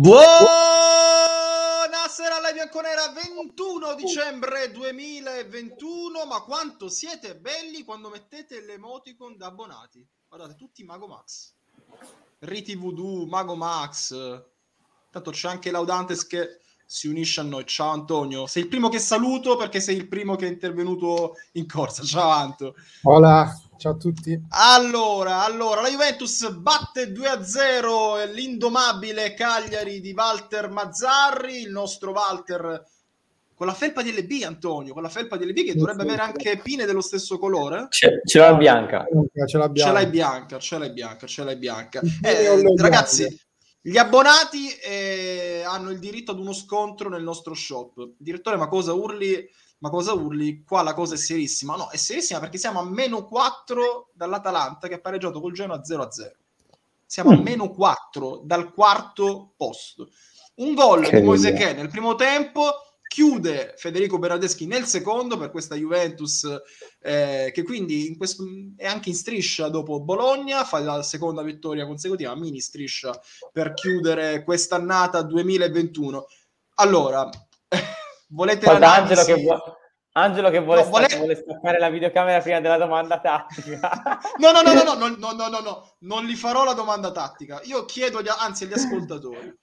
Buonasera alla Bianconera, 21 dicembre 2021, ma quanto siete belli quando mettete l'emoticon da abbonati. Guardate, tutti Mago Max. Riti Voodoo, Mago Max. Tanto c'è anche Laudantes che si unisce a noi. Ciao Antonio, sei il primo che saluto perché sei il primo che è intervenuto in corsa. Ciao Anto. Hola. Ciao a tutti. Allora, allora, la Juventus batte 2-0 l'indomabile Cagliari di Walter Mazzarri, il nostro Walter con la felpa di LB, Antonio, con la felpa di LB che dovrebbe avere anche pine dello stesso colore. Ce, ce l'ha bianca. Ce, l'ha bianca. ce l'hai bianca, ce l'hai bianca, ce l'hai bianca. Eh, ragazzi, gli abbonati eh, hanno il diritto ad uno scontro nel nostro shop. Direttore, ma cosa urli? Ma cosa urli? Qua la cosa è serissima. No, è serissima perché siamo a meno 4 dall'Atalanta che ha pareggiato col Genoa 0-0. Siamo mm. a meno 4 dal quarto posto. Un gol che di Moise Che nel primo tempo chiude Federico Beradeschi nel secondo per questa Juventus eh, che quindi questo, è anche in striscia dopo Bologna, fa la seconda vittoria consecutiva, mini striscia per chiudere quest'annata 2021. Allora, Volete Guarda, Angelo che, Angelo che vuole, no, vuole... vuole staccare la videocamera prima della domanda tattica. no, no, no, no, no, no, no, no, no, non gli farò la domanda tattica. Io chiedo, agli, anzi agli ascoltatori,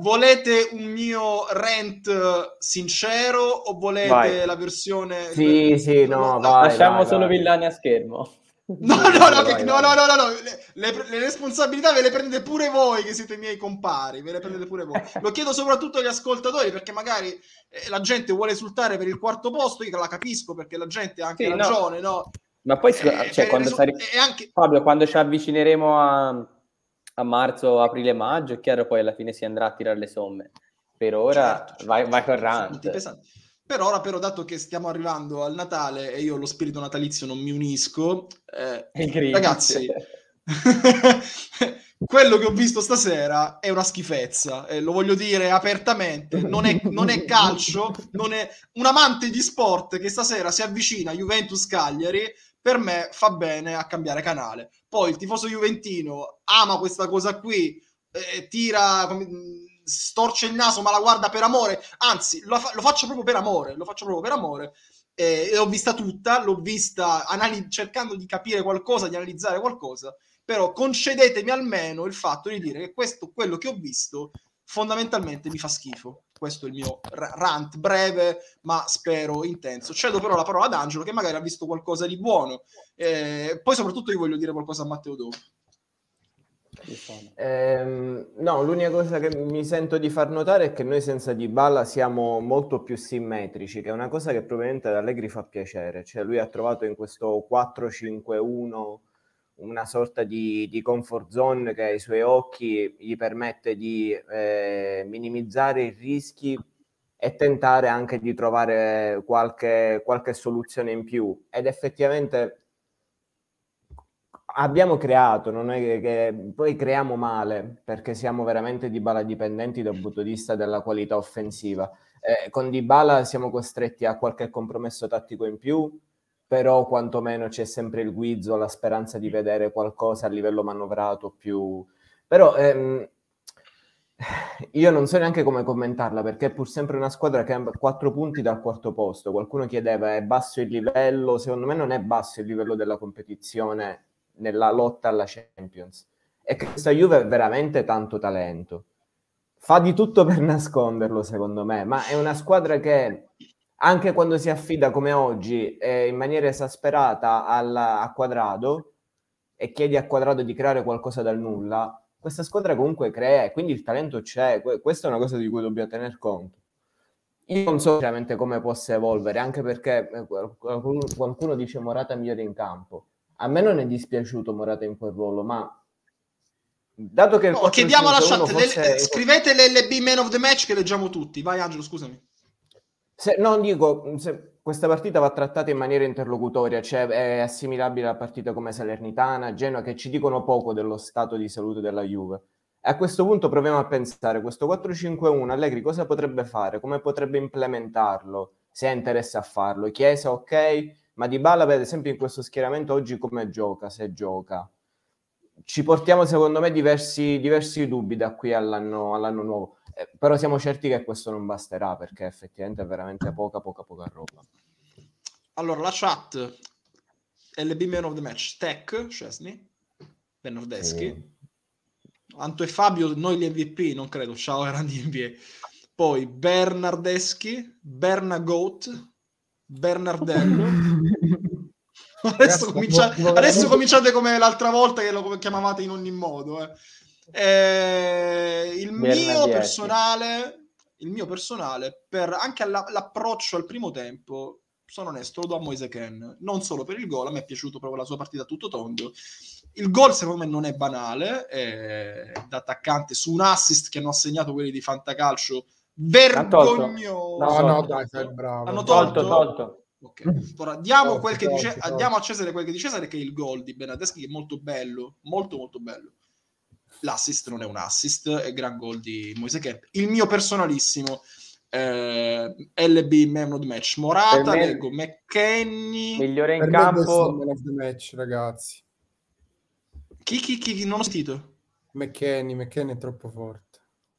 volete un mio rent sincero o volete vai. la versione... Sì, sì, no, vai, Lasciamo vai, solo Villani a schermo. No, no, no, vai, no, no, no, no, le, le, responsabilità ve le prendete pure voi che siete i miei compari, ve le prendete pure voi. Lo chiedo soprattutto agli ascoltatori perché magari eh, la gente vuole esultare per il quarto posto, io la capisco perché la gente ha anche sì, ragione, no? no? Ma poi, eh, cioè, quando, sare... anche... Fabio, quando ci avvicineremo a, a marzo, aprile, maggio, è chiaro poi alla fine si andrà a tirare le somme. Per ora certo, vai, vai con Rant. Per ora, però, dato che stiamo arrivando al Natale e io lo spirito natalizio non mi unisco, eh, ragazzi, quello che ho visto stasera è una schifezza, eh, lo voglio dire apertamente, non è, non è, calcio, non è un amante di sport che stasera si avvicina a Juventus Cagliari, per me fa bene a cambiare canale. Poi il tifoso juventino ama questa cosa qui, eh, tira... Come, storce il naso ma la guarda per amore, anzi lo, fa- lo faccio proprio per amore, lo faccio proprio per amore. Eh, l'ho vista tutta, l'ho vista anali- cercando di capire qualcosa, di analizzare qualcosa, però concedetemi almeno il fatto di dire che questo, quello che ho visto, fondamentalmente mi fa schifo. Questo è il mio rant breve, ma spero intenso. Cedo però la parola ad Angelo, che magari ha visto qualcosa di buono. Eh, poi soprattutto io voglio dire qualcosa a Matteo dopo. Ehm, no, l'unica cosa che mi sento di far notare è che noi senza Dybala siamo molto più simmetrici, che è una cosa che probabilmente ad Allegri fa piacere. Cioè lui ha trovato in questo 4-5-1 una sorta di, di comfort zone che ai suoi occhi gli permette di eh, minimizzare i rischi e tentare anche di trovare qualche, qualche soluzione in più. Ed effettivamente abbiamo creato, non è che, poi creiamo male perché siamo veramente di bala dipendenti dal punto di vista della qualità offensiva. Eh, con Dybala siamo costretti a qualche compromesso tattico in più, però quantomeno c'è sempre il guizzo, la speranza di vedere qualcosa a livello manovrato più... Però ehm, io non so neanche come commentarla perché è pur sempre una squadra che ha quattro punti dal quarto posto. Qualcuno chiedeva è basso il livello, secondo me non è basso il livello della competizione nella lotta alla Champions. E questa Juve ha veramente tanto talento. Fa di tutto per nasconderlo, secondo me, ma è una squadra che anche quando si affida come oggi eh, in maniera esasperata al, a Quadrado e chiedi a Quadrado di creare qualcosa dal nulla, questa squadra comunque crea e quindi il talento c'è. questa è una cosa di cui dobbiamo tener conto. Io non so veramente come possa evolvere, anche perché eh, qualcuno dice Morata migliore in campo a me non è dispiaciuto Morata in quel ruolo, ma dato che... No, chiediamo alla chat, fosse... le, scrivete l'LB Man of the Match che leggiamo tutti. Vai Angelo, scusami. Se, non dico, se questa partita va trattata in maniera interlocutoria, cioè è assimilabile alla partita come Salernitana, Genoa, che ci dicono poco dello stato di salute della Juve. E a questo punto proviamo a pensare, questo 4-5-1, Allegri cosa potrebbe fare? Come potrebbe implementarlo? Se ha interesse a farlo. Chiesa, ok, ma Di Balla, per esempio, in questo schieramento oggi come gioca, se gioca. Ci portiamo, secondo me, diversi, diversi dubbi da qui all'anno, all'anno nuovo. Eh, però siamo certi che questo non basterà perché effettivamente è veramente poca, poca, poca roba. Allora, la chat LB Man of the Match, Tech, Chesney, Bernardeschi. Eh. Anto e Fabio, noi gli MVP, non credo. Ciao, grandi NBA. Poi Bernardeschi, Bernagoat, Bernardello. adesso, comincia... adesso cominciate come l'altra volta che lo chiamavate in ogni modo. Eh. Eh, il mio personale, il mio personale, per anche alla, l'approccio al primo tempo, sono onesto, lo do a Moise Ken. Non solo per il gol, a me è piaciuto proprio la sua partita tutto tondo. Il gol secondo me non è banale, è da attaccante su un assist che hanno assegnato quelli di Fantacalcio vergognoso. No, no, dai, sei bravo. Hanno tolto, tolto. tolto. Okay. Ora, diamo, tolto, quel che tolto, dice, tolto. diamo a Cesare quel che di Cesare, che è il gol di Benadeschi, che è molto bello, molto molto bello. L'assist non è un assist, è gran gol di Moise Kemp. Il mio personalissimo, eh, LB Man of the Match, Morata, me... leggo McKenny. Migliore in per campo. Man of the Match, ragazzi. Chi, chi, chi, non ho sentito? McKenny, McKenny è troppo forte.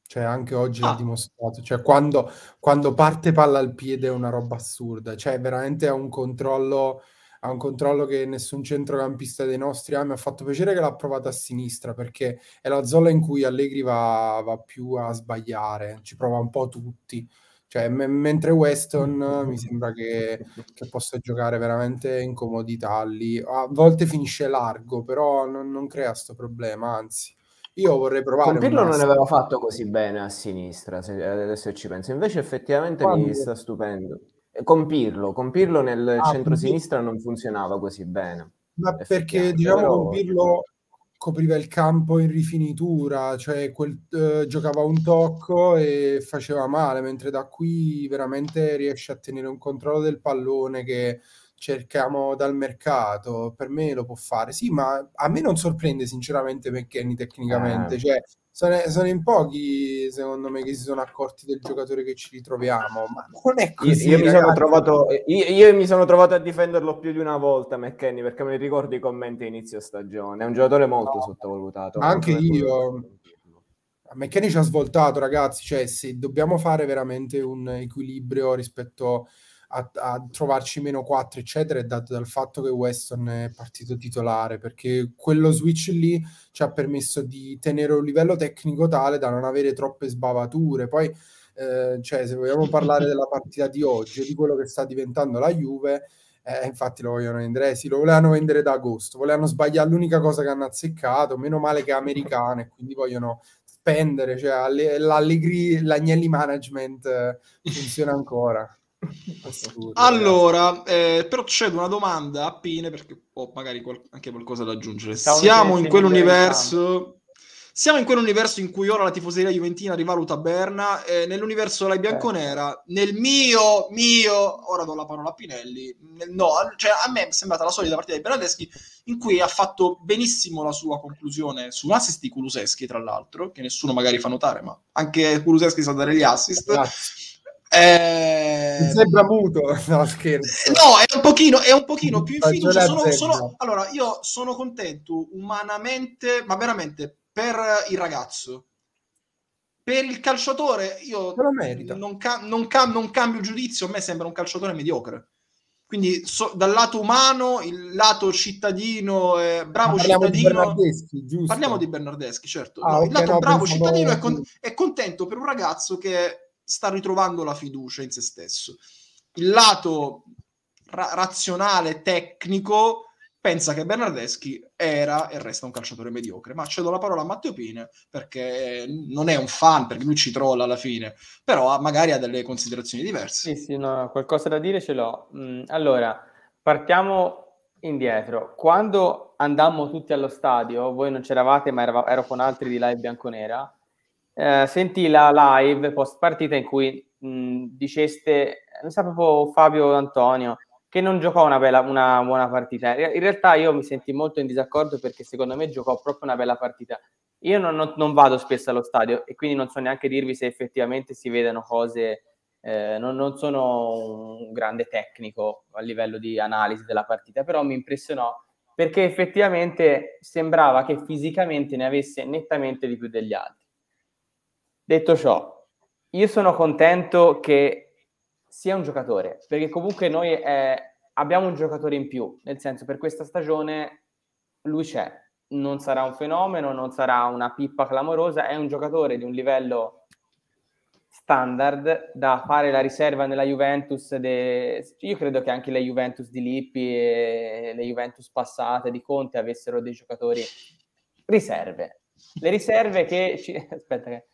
Cioè, anche oggi ah. l'ha dimostrato. Cioè, quando, quando, parte palla al piede è una roba assurda. Cioè, veramente ha un controllo, ha un controllo che nessun centrocampista dei nostri ha. Mi ha fatto piacere che l'ha provato a sinistra, perché è la zona in cui Allegri va, va più a sbagliare. Ci prova un po' tutti. Cioè, m- mentre Weston mi sembra che, che, possa giocare veramente in comodità lì. A volte finisce largo, però non, non crea questo problema, anzi. Io vorrei provare. Con Pirlo non aveva fatto così bene a sinistra, se, adesso ci penso. Invece effettivamente Quando... mi sta stupendo. Con Pirlo, con Pirlo nel ah, centro-sinistra non funzionava così bene. Ma perché diciamo però... con Pirlo copriva il campo in rifinitura, cioè quel, eh, giocava un tocco e faceva male, mentre da qui veramente riesce a tenere un controllo del pallone che cerchiamo dal mercato, per me lo può fare. Sì, ma a me non sorprende sinceramente McKenny tecnicamente, eh. cioè sono, sono, in pochi secondo me che si sono accorti del giocatore che ci ritroviamo, ma non è così. Io, io, mi, sono trovato, io, io mi, sono trovato, a difenderlo più di una volta McKenny perché me ne ricordo i commenti inizio stagione, è un giocatore molto no. sottovalutato. Anche io... McKenny ci ha svoltato ragazzi, cioè se dobbiamo fare veramente un equilibrio rispetto a, a, trovarci meno 4, eccetera, è dato dal fatto che Weston è partito titolare, perché quello switch lì ci ha permesso di tenere un livello tecnico tale da non avere troppe sbavature. Poi, eh, cioè, se vogliamo parlare della partita di oggi e di quello che sta diventando la Juve, eh, infatti lo vogliono vendere, sì, lo volevano vendere da agosto, volevano sbagliare l'unica cosa che hanno azzeccato, meno male che è americana e quindi vogliono spendere, cioè l'Allegri, l'Agnelli Management eh, funziona ancora. allora, eh, però c'è una domanda a Pine perché ho magari qual- anche qualcosa da aggiungere. Siamo in quell'universo. Siamo in quell'universo in cui ora la tifoseria juventina rivaluta Berna, eh, nell'universo della bianconera, nel mio, mio, ora do la parola a Pinelli, nel, no, cioè a me è sembrata la solita partita di Bernadeschi in cui ha fatto benissimo la sua conclusione su un assist di Kuluseschi, tra l'altro, che nessuno magari fa notare, ma anche Kuluseschi sa dare gli assist. Grazie eh... Sembra muto, no, scherzo. No, è un pochino, è un pochino più in fiducia. Sono, sono, allora, io sono contento umanamente, ma veramente per il ragazzo. Per il calciatore, io non, ca- non, ca- non, cambio giudizio. A me sembra un calciatore mediocre. Quindi, so, dal lato umano, il lato cittadino, eh, bravo parliamo cittadino. Di parliamo di Bernardeschi, certo. Ah, no, okay, il lato no, bravo cittadino è, con- è contento per un ragazzo che sta ritrovando la fiducia in se stesso. Il lato ra- razionale, tecnico, pensa che Bernardeschi era e resta un calciatore mediocre. Ma cedo la parola a Matteo Pine perché non è un fan, perché lui ci trolla alla fine, però magari ha delle considerazioni diverse. Sì, sì, no, qualcosa da dire ce l'ho. Mm, allora, partiamo indietro. Quando andammo tutti allo stadio, voi non c'eravate, ma ero, ero con altri di Live Bianconera, eh, sentì la live post partita in cui mh, diceste, mi sa proprio Fabio Antonio, che non giocò una, bella, una buona partita. In realtà io mi senti molto in disaccordo perché secondo me giocò proprio una bella partita. Io non, non, non vado spesso allo stadio e quindi non so neanche dirvi se effettivamente si vedano cose. Eh, non, non, sono un grande tecnico a livello di analisi della partita, però mi impressionò perché effettivamente sembrava che fisicamente ne avesse nettamente di più degli altri. Detto ciò, io sono contento che sia un giocatore, perché comunque noi eh, abbiamo un giocatore in più, nel senso per questa stagione lui c'è, non sarà un fenomeno, non sarà una pippa clamorosa, è un giocatore di un livello standard da fare la riserva nella Juventus. De... Io credo che anche le Juventus di Lippi e le Juventus passate di Conte avessero dei giocatori riserve. Le riserve che... Ci... Aspetta che...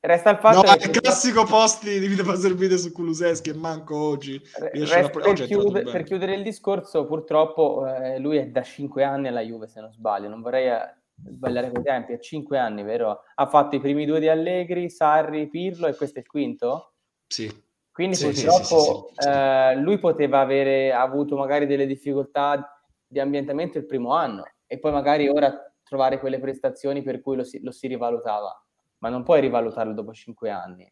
Resta il fatto no, che... il classico posti di video servite su Kuluseschi e manco oggi. Resta, per, chiude, per, chiudere il discorso, purtroppo eh, lui è da 5 anni alla Juve, se non sbaglio. Non vorrei eh, sbagliare quei tempi, a 5 anni, vero? Ha fatto i primi due di Allegri, Sarri, Pirlo e questo è il quinto? Sì. Quindi sì, purtroppo sì, sì, eh, lui poteva avere avuto magari delle difficoltà di ambientamento il primo anno e poi magari ora trovare quelle prestazioni per cui lo si, lo si rivalutava ma non puoi rivalutarlo dopo cinque anni.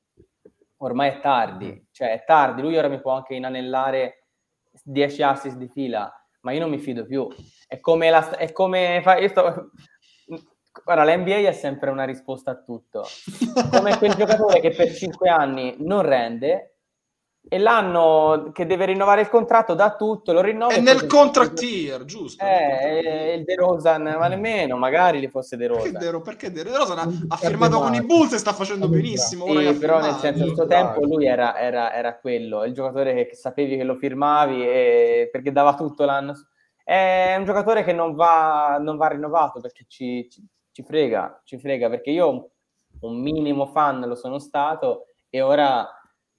Ormai è tardi, mm. cioè è tardi. Lui ora mi può anche inanellare 10 assist di fila, ma io non mi fido più. È come la, è come io sto, Guarda, l'NBA è sempre una risposta a tutto. Come quel giocatore che per cinque anni non rende e l'anno che deve rinnovare il contratto da tutto, lo rinnova. È nel contract year, giusto? Eh, il De Rosan, ma nemmeno, magari li fosse De Rosan. Perché De, perché De Rosan ha, ha firmato con i Bulls e sta facendo benissimo. Sì, però nel senso, al suo tempo lui era, era, era, quello, il giocatore che sapevi che lo firmavi e, perché dava tutto l'anno. È un giocatore che non va, non va rinnovato perché ci, ci, ci frega, ci frega, perché io un minimo fan lo sono stato e ora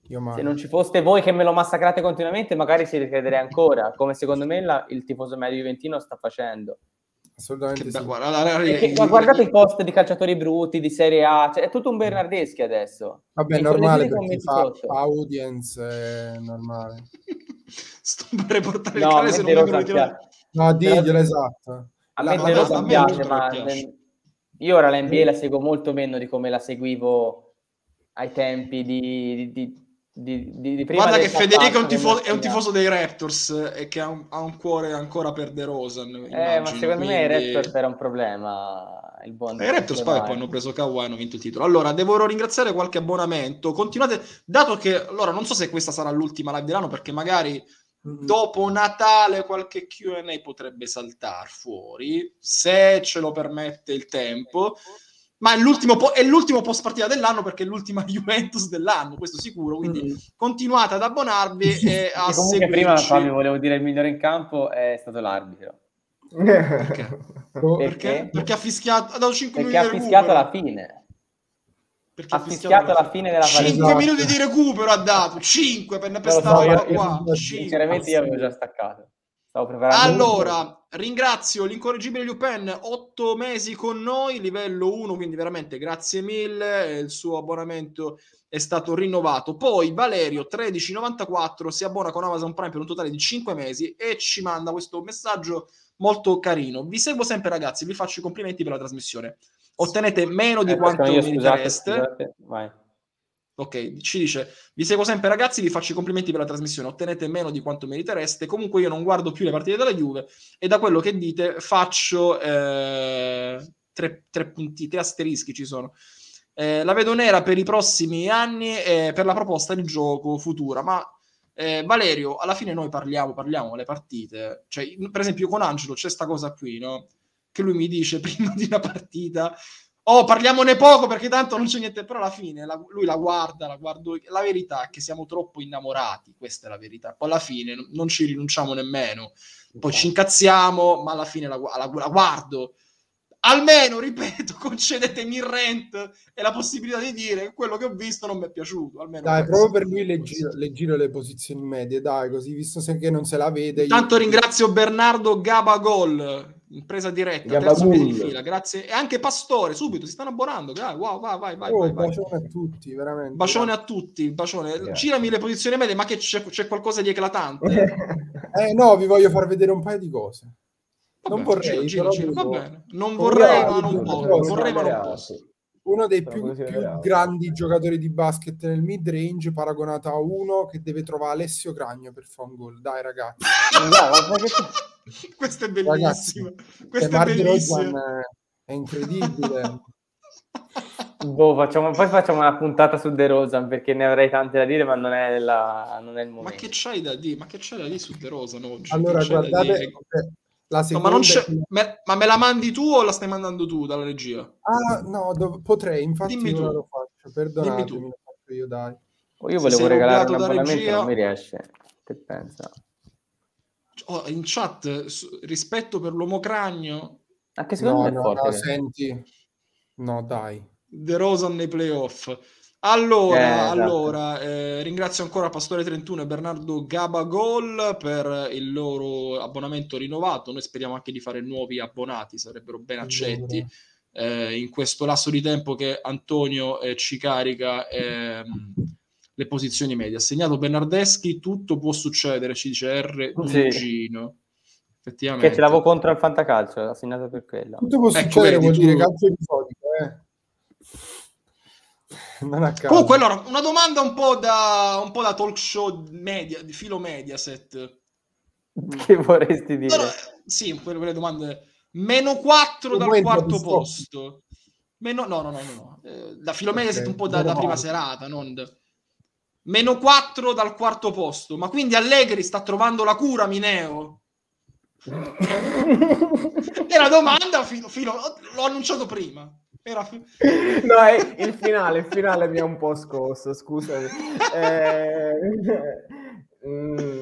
se non ci foste voi che me lo massacrate continuamente, magari si ricrederei ancora, come secondo me la, il tifoso medio juventino sta facendo. Assolutamente sì. guarda, Perché, ma guardate i post di calciatori brutti di Serie A, cioè, è tutto un Bernardeschi adesso. Vabbè, è normale perché fa, fa audience, è normale. Sto per portare no, il cane se non mi dire... No, diglielo esatto. A me De Rosa piace, ma io ora la NBA la seguo molto meno di come la seguivo ai tempi di, di di, di, di Guarda che Federico è un, tifoso, è un, tifoso, dei Raptors e che ha un, ha un cuore ancora per De Rosa. Eh, ma secondo quindi... me i Raptors era un problema. Il buon I Raptors poi, poi hanno preso Kawhi e hanno vinto il titolo. Allora, devo ringraziare qualche abbonamento. Continuate, dato che allora non so se questa sarà l'ultima live dell'anno, perché magari mm-hmm. dopo Natale qualche QA potrebbe saltare fuori, se ce lo permette il tempo ma è l'ultimo, po- è l'ultimo post partita dell'anno perché è l'ultima Juventus dell'anno, questo sicuro. Quindi mm. continuate ad abbonarvi e a Comunque seguirci. prima Fabio volevo dire il migliore in campo è stato l'arbitro. Perché? perché? Perché ha fischiato, ha dato 5 perché minuti ha fischiato la fine. Perché ha fischiato la fine della partita. 5 minuti di recupero ha dato, 5 per ne pestare so, qua. Sinceramente io avevo già staccato. Stavo preparando. Allora, ringrazio l'incorreggibile Lupin, 8 mesi con noi, livello 1, quindi veramente grazie mille, il suo abbonamento è stato rinnovato. Poi Valerio 1394 si abbona con Amazon Prime per un totale di 5 mesi e ci manda questo messaggio molto carino. Vi seguo sempre ragazzi, vi faccio i complimenti per la trasmissione. Ottenete meno di eh, quanto meritereste. Scusate, scusate. Vai. Ok, ci dice, vi seguo sempre ragazzi, vi faccio i complimenti per la trasmissione, ottenete meno di quanto meritereste, comunque io non guardo più le partite della Juve e da quello che dite faccio eh, tre, tre punti, tre asterischi ci sono. Eh, la vedo nera per i prossimi anni e per la proposta di gioco futura, ma eh, Valerio, alla fine noi parliamo, parliamo le partite, cioè, per esempio con Angelo c'è sta cosa qui, no? Che lui mi dice prima di una partita oh, parliamone poco perché tanto non c'è niente, però alla fine la, lui la guarda, la guardo, la verità è che siamo troppo innamorati, questa è la verità, poi alla fine non ci rinunciamo nemmeno, poi ci incazziamo, ma alla fine la, la, la guardo, almeno, ripeto, concedetemi il rent e la possibilità di dire che quello che ho visto non mi è piaciuto. Almeno dai, proprio per lui le giro, le giro, le posizioni medie, dai, così visto se che non se la vede. Tanto io... ringrazio Bernardo Gabagol in presa diretta, terzo mese di fila, grazie. E anche Pastore, subito, si stanno abbonando. Dai, wow, vai, vai, vai, oh, vai, Bacione a tutti, veramente. Bacione a tutti, bacione. Yeah. Girami le posizioni medie, ma che c'è, c'è qualcosa di eclatante? eh no, vi voglio far vedere un paio di cose. non vorrei, gira, gira, va bene. Non vorrei, ma non posso. Vorrei, ma non posso uno dei più, più grandi giocatori di basket nel mid range paragonato a uno che deve trovare Alessio Gragno per fare un gol. Dai, ragazzi. Questo è bellissimo. Questo è bellissimo. È incredibile. boh, facciamo, poi facciamo una puntata su De Rosa perché ne avrei tante da dire, ma non è, la, non è il momento. Ma che c'hai da dire? Ma che c'hai da dire su De Rosa oggi? Allora, guardate, seconda... No, ma, me, ma, me, la mandi tu o la stai mandando tu dalla regia? Ah, no, dov- potrei, infatti Dimmi tu. lo faccio, perdonatemi, lo faccio io, dai. Oh, io volevo regalare un abbonamento, regia... non mi riesce. Che pensa? Oh, in chat, rispetto per l'uomo cragno... Anche secondo no, me è no, forte. No, senti... No, dai. De Rosa nei playoff. Allora, eh, esatto. allora eh, ringrazio ancora Pastore 31 e Bernardo Gabagol per il loro abbonamento rinnovato. Noi speriamo anche di fare nuovi abbonati, sarebbero ben accetti eh, in questo lasso di tempo che Antonio eh, ci carica ehm, le posizioni medie. Assegnato Bernardeschi, tutto può succedere, ci dice R. Sì. Effettivamente. Che ce l'avevo contro il fantacalcio, assegnato per quello. Tutto può ecco, succedere, vuol tu... dire calcio episodico, eh. Comunque, allora, una domanda un po' da, un po da talk show media, di filo Mediaset. Che vorresti dire? Allora, sì, quelle, domande. Meno 4 un dal quarto posto. Meno, no, no, no, no. Eh, da filo Mediaset okay. un po' da, da prima serata, non. Meno 4 dal quarto posto. Ma quindi Allegri sta trovando la cura, Mineo? È la domanda, filo, filo, l'ho annunciato prima. Era... No, è il finale, il finale mi ha un po' scosso, scusami. Eh, mm,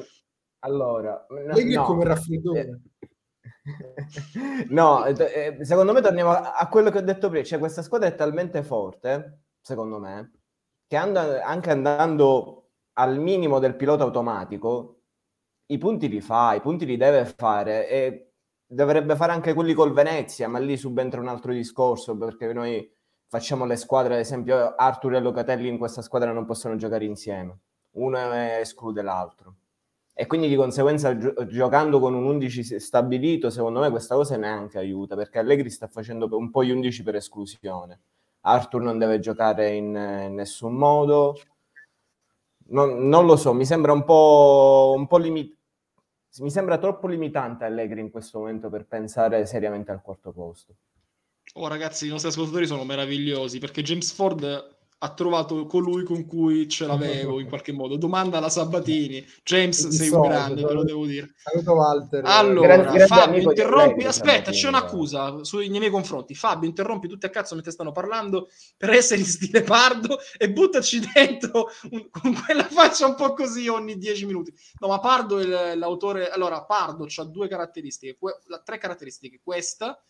allora, no, no. come raffreddore. No, eh, secondo me torniamo a quello che ho detto prima, cioè questa squadra è talmente forte, secondo me, che and- anche andando al minimo del pilota automatico, i punti li fa, i punti li deve fare e dovrebbe fare anche quelli col Venezia, ma lì subentra un altro discorso perché noi facciamo le squadre, ad esempio Arthur e Locatelli in questa squadra non possono giocare insieme, uno esclude l'altro. E quindi di conseguenza gi- giocando con un 11 stabilito, secondo me questa cosa neanche aiuta, perché Allegri sta facendo un po' gli 11 per esclusione. Arthur non deve giocare in, in nessun modo. Non, non, lo so, mi sembra un po', un po' limitato mi sembra troppo limitante Allegri in questo momento per pensare seriamente al quarto posto. Oh ragazzi, i nostri ascoltatori sono meravigliosi perché James Ford ha trovato colui con cui ce l'avevo in qualche modo. Domanda alla Sabatini. James, sei un grande, te lo devo dire. Saluto Walter. Allora, grande, Fabio, interrompi. Aspetta, c'è un'accusa sui miei confronti. Fabio, interrompi tutti a cazzo mentre stanno parlando per essere in stile pardo e buttaci dentro un, con quella faccia un po' così ogni dieci minuti. No, ma Pardo è l'autore. Allora, Pardo ha due caratteristiche, tre caratteristiche. Questa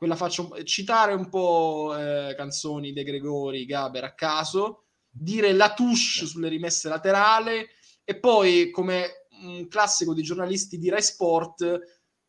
quella faccio citare un po' eh, canzoni De Gregori, Gaber a caso, dire la touche sulle rimesse laterali e poi come un classico di giornalisti di Rai Sport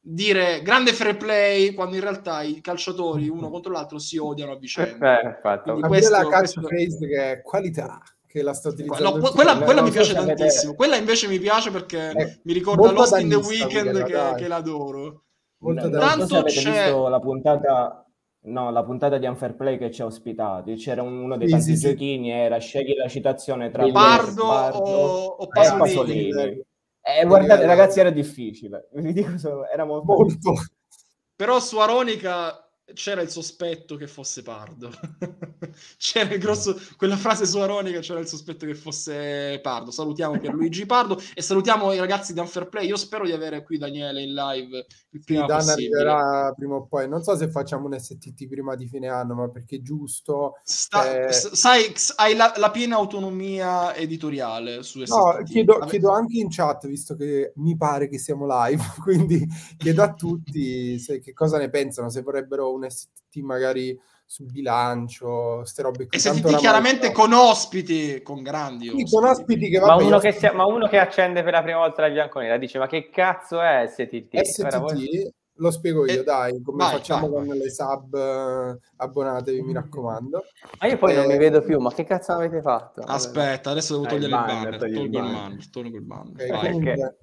dire grande fair play quando in realtà i calciatori uno contro l'altro si odiano a vicenda. Eh, questo, la catchphrase questo... che è qualità che la sto utilizzando. No, quella, quella mi piace tantissimo. Quella invece mi piace perché eh, mi ricorda Lost in the Weekend che, che l'adoro. Molto da Tanto so avete c'è... visto la puntata, no, la puntata di Unfair Play che ci ha ospitati. C'era uno dei sì, tanti sì, giochini, sì. era scegli la citazione tra Pardo, Pardo o, o Pasolini. Pasolini. Eh, guardate, ragazzi, era difficile. Vi dico solo, era molto. molto. Però su Aronica c'era il sospetto che fosse Pardo. c'era il grosso, quella frase su Aronica, c'era il sospetto che fosse Pardo. Salutiamo Pierluigi Pardo e salutiamo i ragazzi di Unfair Play. Io spero di avere qui Daniele in live il prima sì, Dan arriverà prima o poi. Non so se facciamo un STT prima di fine anno, ma perché è giusto. Sta, eh... Sai, hai la, la, piena autonomia editoriale su STT. No, chiedo, chiedo, anche in chat, visto che mi pare che siamo live, quindi chiedo a tutti se, che cosa ne pensano, se vorrebbero un un STT magari sul bilancio, queste robe qui. STT chiaramente no. con ospiti, con grandi ospiti. Con ospiti che, vabbè, ma, uno che si, ma, uno che accende per la prima volta la bianconera dice ma che cazzo è STT? STT voi... lo spiego io, eh, dai, come vai, facciamo vai, con vai. le sub uh, abbonatevi, mi raccomando. Ma io poi eh... non mi vedo più, ma che cazzo avete fatto? Aspetta, adesso devo togliere il banner, tolgo il banner, tolgo il banner. Okay,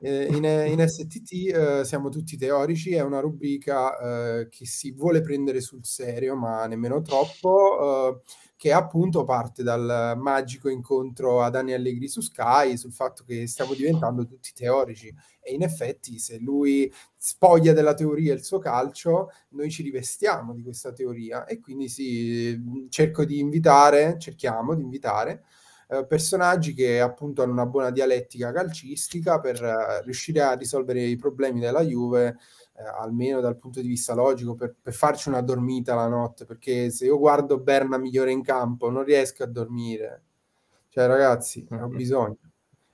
Eh, in, in, STT eh, siamo tutti teorici, è una rubrica eh, che si vuole prendere sul serio, ma nemmeno troppo, eh, che appunto parte dal magico incontro a Dani Allegri su Sky, sul fatto che stiamo diventando tutti teorici. E in effetti, se lui spoglia della teoria il suo calcio, noi ci rivestiamo di questa teoria. E quindi sì, cerco di invitare, cerchiamo di invitare eh, personaggi che appunto hanno una buona dialettica calcistica per eh, riuscire a risolvere i problemi della Juve, eh, almeno dal punto di vista logico, per, per, farci una dormita la notte, perché se io guardo Berna migliore in campo non riesco a dormire. Cioè ragazzi, mm-hmm. ho bisogno.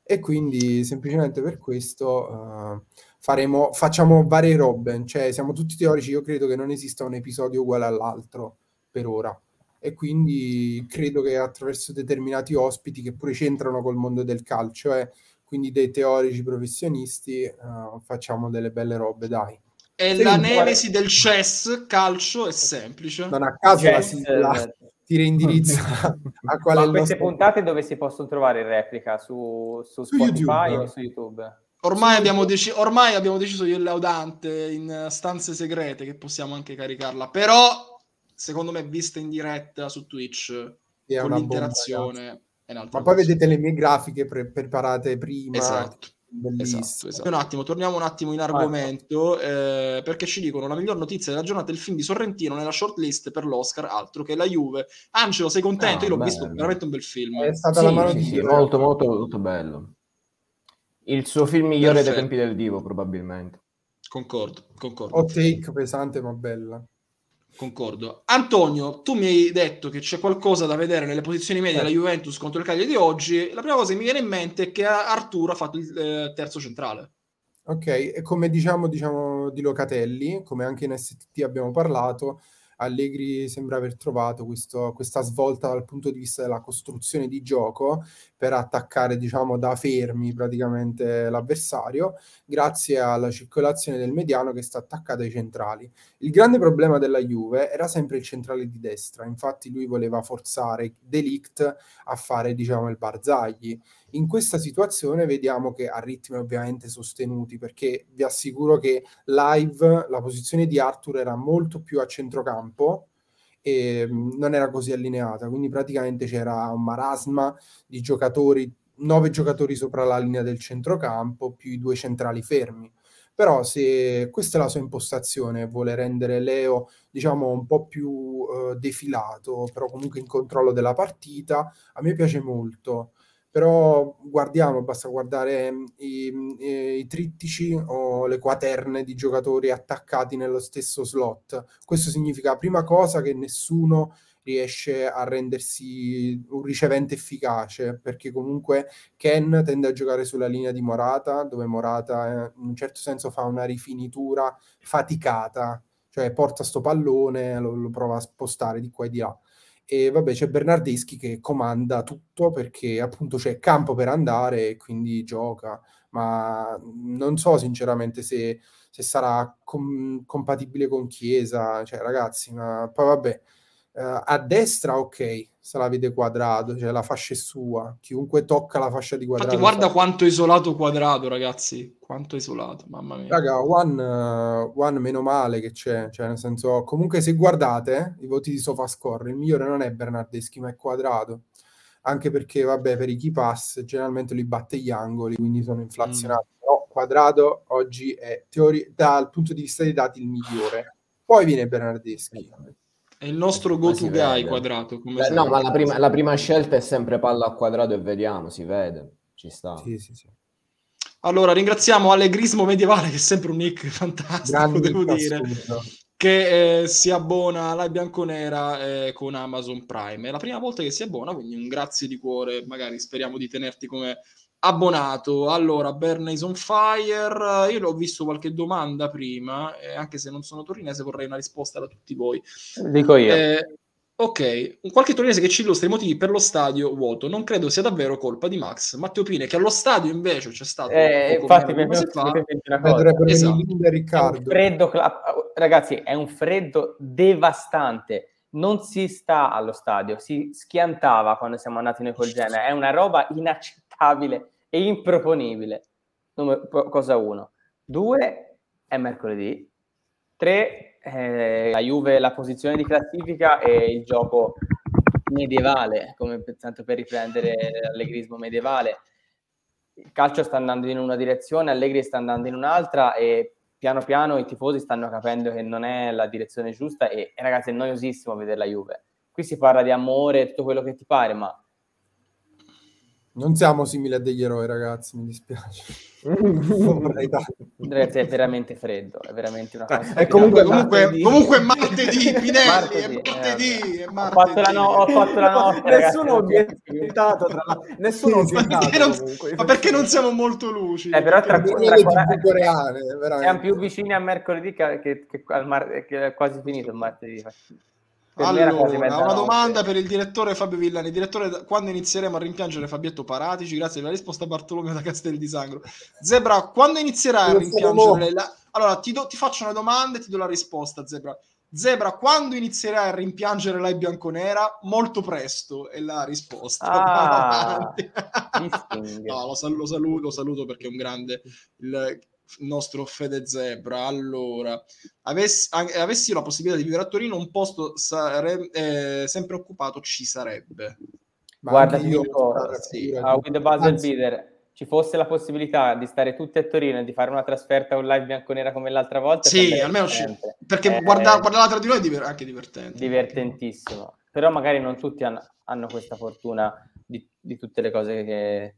E quindi semplicemente per questo uh, faremo, facciamo varie robe, cioè siamo tutti teorici, io credo che non esista un episodio uguale all'altro per ora e quindi credo che attraverso determinati ospiti che pure c'entrano col mondo del calcio eh, quindi dei teorici professionisti uh, facciamo delle belle robe, dai. E la nemesi del chess calcio è semplice. Non a caso la sigla ti reindirizza a quale Ma queste nostro... puntate dove si possono trovare in replica? Su, su, su Spotify YouTube. o su YouTube? Ormai abbiamo, deci- ormai abbiamo deciso io e Laudante in stanze segrete che possiamo anche caricarla, però secondo me vista in diretta su Twitch è con l'interazione bomba, ma poi vedete le mie grafiche pre- preparate prima esatto Esatto, esatto. Un attimo, torniamo un attimo in argomento eh, perché ci dicono la miglior notizia della giornata è il film di Sorrentino nella shortlist per l'Oscar, altro che la Juve. Angelo, sei contento? Ah, Io l'ho bello. visto, veramente un bel film. È stata sì, la mano sì, di sì, molto, molto, molto bello. Il suo film migliore Perfetto. dei tempi del Divo, probabilmente. Concordo, concordo. Hot take pesante ma bella. Concordo. Antonio, tu mi hai detto che c'è qualcosa da vedere nelle posizioni medie della Juventus contro il Cagliari di oggi. La prima cosa che mi viene in mente è che Arturo ha fatto il eh, terzo centrale. Ok, e come diciamo, diciamo di Locatelli, come anche in STT abbiamo parlato, Allegri sembra aver trovato questo, questa svolta dal punto di vista della costruzione di gioco per attaccare diciamo da fermi praticamente l'avversario grazie alla circolazione del mediano che sta attaccato ai centrali. Il grande problema della Juve era sempre il centrale di destra, infatti lui voleva forzare Delict a fare diciamo il Barzagli in questa situazione vediamo che a ritmi ovviamente sostenuti, perché vi assicuro che live la posizione di Arthur era molto più a centrocampo e mm, non era così allineata, quindi praticamente c'era un marasma di giocatori, nove giocatori sopra la linea del centrocampo, più i due centrali fermi. Però se questa è la sua impostazione, vuole rendere Leo, diciamo, un po' più uh, defilato, però comunque in controllo della partita, a me piace molto però guardiamo, basta guardare i, i, i, trittici o le quaterne di giocatori attaccati nello stesso slot. Questo significa, prima cosa, che nessuno riesce a rendersi un ricevente efficace, perché comunque Ken tende a giocare sulla linea di Morata, dove Morata eh, in un certo senso fa una rifinitura faticata, cioè porta sto pallone, lo, lo prova a spostare di qua e di là e vabbè c'è Bernardeschi che comanda tutto perché appunto c'è campo per andare e quindi gioca, ma non so sinceramente se, se sarà com- compatibile con Chiesa, cioè ragazzi, ma poi vabbè, uh, a destra ok, se la vede quadrato, cioè la fascia è sua, chiunque tocca la fascia di quadrato. Infatti guarda quanto isolato quadrato, ragazzi, quanto isolato, mamma mia. Raga, one, uh, one meno male che c'è, cioè nel senso, comunque se guardate i voti di SofaScore, il migliore non è Bernardeschi, ma è quadrato. Anche perché, vabbè, per i key pass generalmente li batte gli angoli, quindi sono inflazionati. Mm. Però quadrato oggi è teori- dal punto di vista dei dati il migliore. Poi viene Bernardeschi. È il nostro go-to guy quadrato. Beh, no, ma la prima, la prima, scelta è sempre palla a quadrato e vediamo, si vede, ci sta. Sì, sì, sì. Allora, ringraziamo Allegrismo Medievale, che è sempre un nick fantastico, Grande devo dire, che eh, si abbona alla bianconera eh, con Amazon Prime. È la prima volta che si abbona, quindi un grazie di cuore, magari speriamo di tenerti come abbonato. Allora, Bernays on Fire, io l'ho visto qualche domanda prima, eh, anche se non sono torinese vorrei una risposta da tutti voi. Dico io. Eh, ok, un qualche torinese che ci illustra i motivi per lo stadio vuoto, non credo sia davvero colpa di Max. Matteo Pine, che allo stadio invece c'è stato... Eh, infatti, mi fa... esatto. Riccardo. Freddo, ragazzi, è un freddo devastante non si sta allo stadio, si schiantava quando siamo andati noi col Genoa, è una roba inaccettabile è improponibile. Numero, cosa uno. Due, è mercoledì. Tre, eh, la Juve, la posizione di classifica e il gioco medievale, come tanto per riprendere l'allegrismo medievale. Il calcio sta andando in una direzione, Allegri sta andando in un'altra e piano piano i tifosi stanno capendo che non è la direzione giusta e, e ragazzi è noiosissimo vedere la Juve. Qui si parla di amore, tutto quello che ti pare, ma non siamo simili a degli eroi, ragazzi, mi dispiace. Ragazzi, è veramente freddo, è veramente una cosa. Eh, comunque, comunque, comunque, martedì, Pinelli, martedì, è martedì, eh, martedì. Ho fatto la, no- ho fatto la notte, Nessuno ha obiettato, tra la... Nessuno sì, perché non, ma perché non siamo molto lucidi? Eh, però tra, tra, tra coreane, siamo più vicini a mercoledì che, che, che, al mar- che è quasi finito il martedì. Per allora, una domanda per il direttore Fabio Villani. Direttore, quando inizieremo a rimpiangere Fabietto Paratici? Grazie per la risposta Bartolomeo da Castel di Sangro. Zebra, quando inizierai a rimpiangere... La... Allora, ti, do, ti, faccio una domanda e ti do la risposta, Zebra. Zebra, quando inizierai a rimpiangere la bianconera? Molto presto è la risposta. Ah, no, lo, sal- lo, saluto, lo saluto perché è un grande... Il, il nostro Fede Zebra. Allora, avessi, avessi la possibilità di vivere a Torino, un posto sare- eh, sempre occupato ci sarebbe. Ma Guarda, io, sì. uh, with the buzzer beater, ci fosse la possibilità di stare tutti a Torino e di fare una trasferta un live bianconera come l'altra volta. Sì, almeno ci... perché eh, guarda, guardare tra di noi è diver- anche divertente. Divertentissimo. Però magari non tutti hanno, hanno questa fortuna di, di tutte le cose che,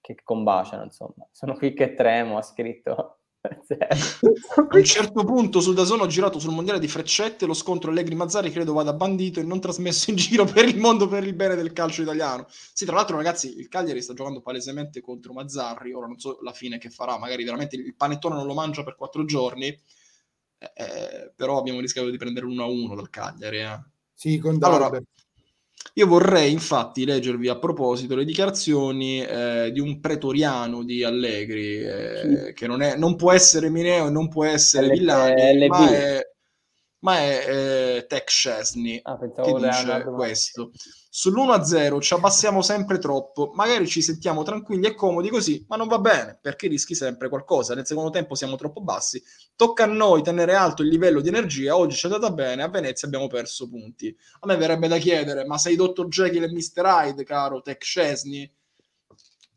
che combaciano, insomma. Sono qui che tremo, ha scritto. a un certo punto su Dazon ho girato sul mondiale di freccette lo scontro Allegri-Mazzari credo vada bandito e non trasmesso in giro per il mondo per il bene del calcio italiano sì tra l'altro ragazzi il Cagliari sta giocando palesemente contro Mazzarri ora non so la fine che farà magari veramente il panettone non lo mangia per quattro giorni eh, eh però abbiamo rischiato di prendere 1-1 dal Cagliari eh. sì con allora, io vorrei infatti leggervi a proposito le dichiarazioni eh, di un pretoriano di Allegri, eh, che non, è, non, può essere Mineo e non può essere L- Villani, ma è, ma è eh, Tech Chesney ah, che dice questo. Sull'1-0 ci abbassiamo sempre troppo, magari ci sentiamo tranquilli e comodi così, ma non va bene perché rischi sempre qualcosa. Nel secondo tempo siamo troppo bassi, tocca a noi tenere alto il livello di energia. Oggi ci è andata bene, a Venezia abbiamo perso punti. A me verrebbe da chiedere, ma sei Dottor Jekyll e Mr. Hyde, caro Tech Chesney?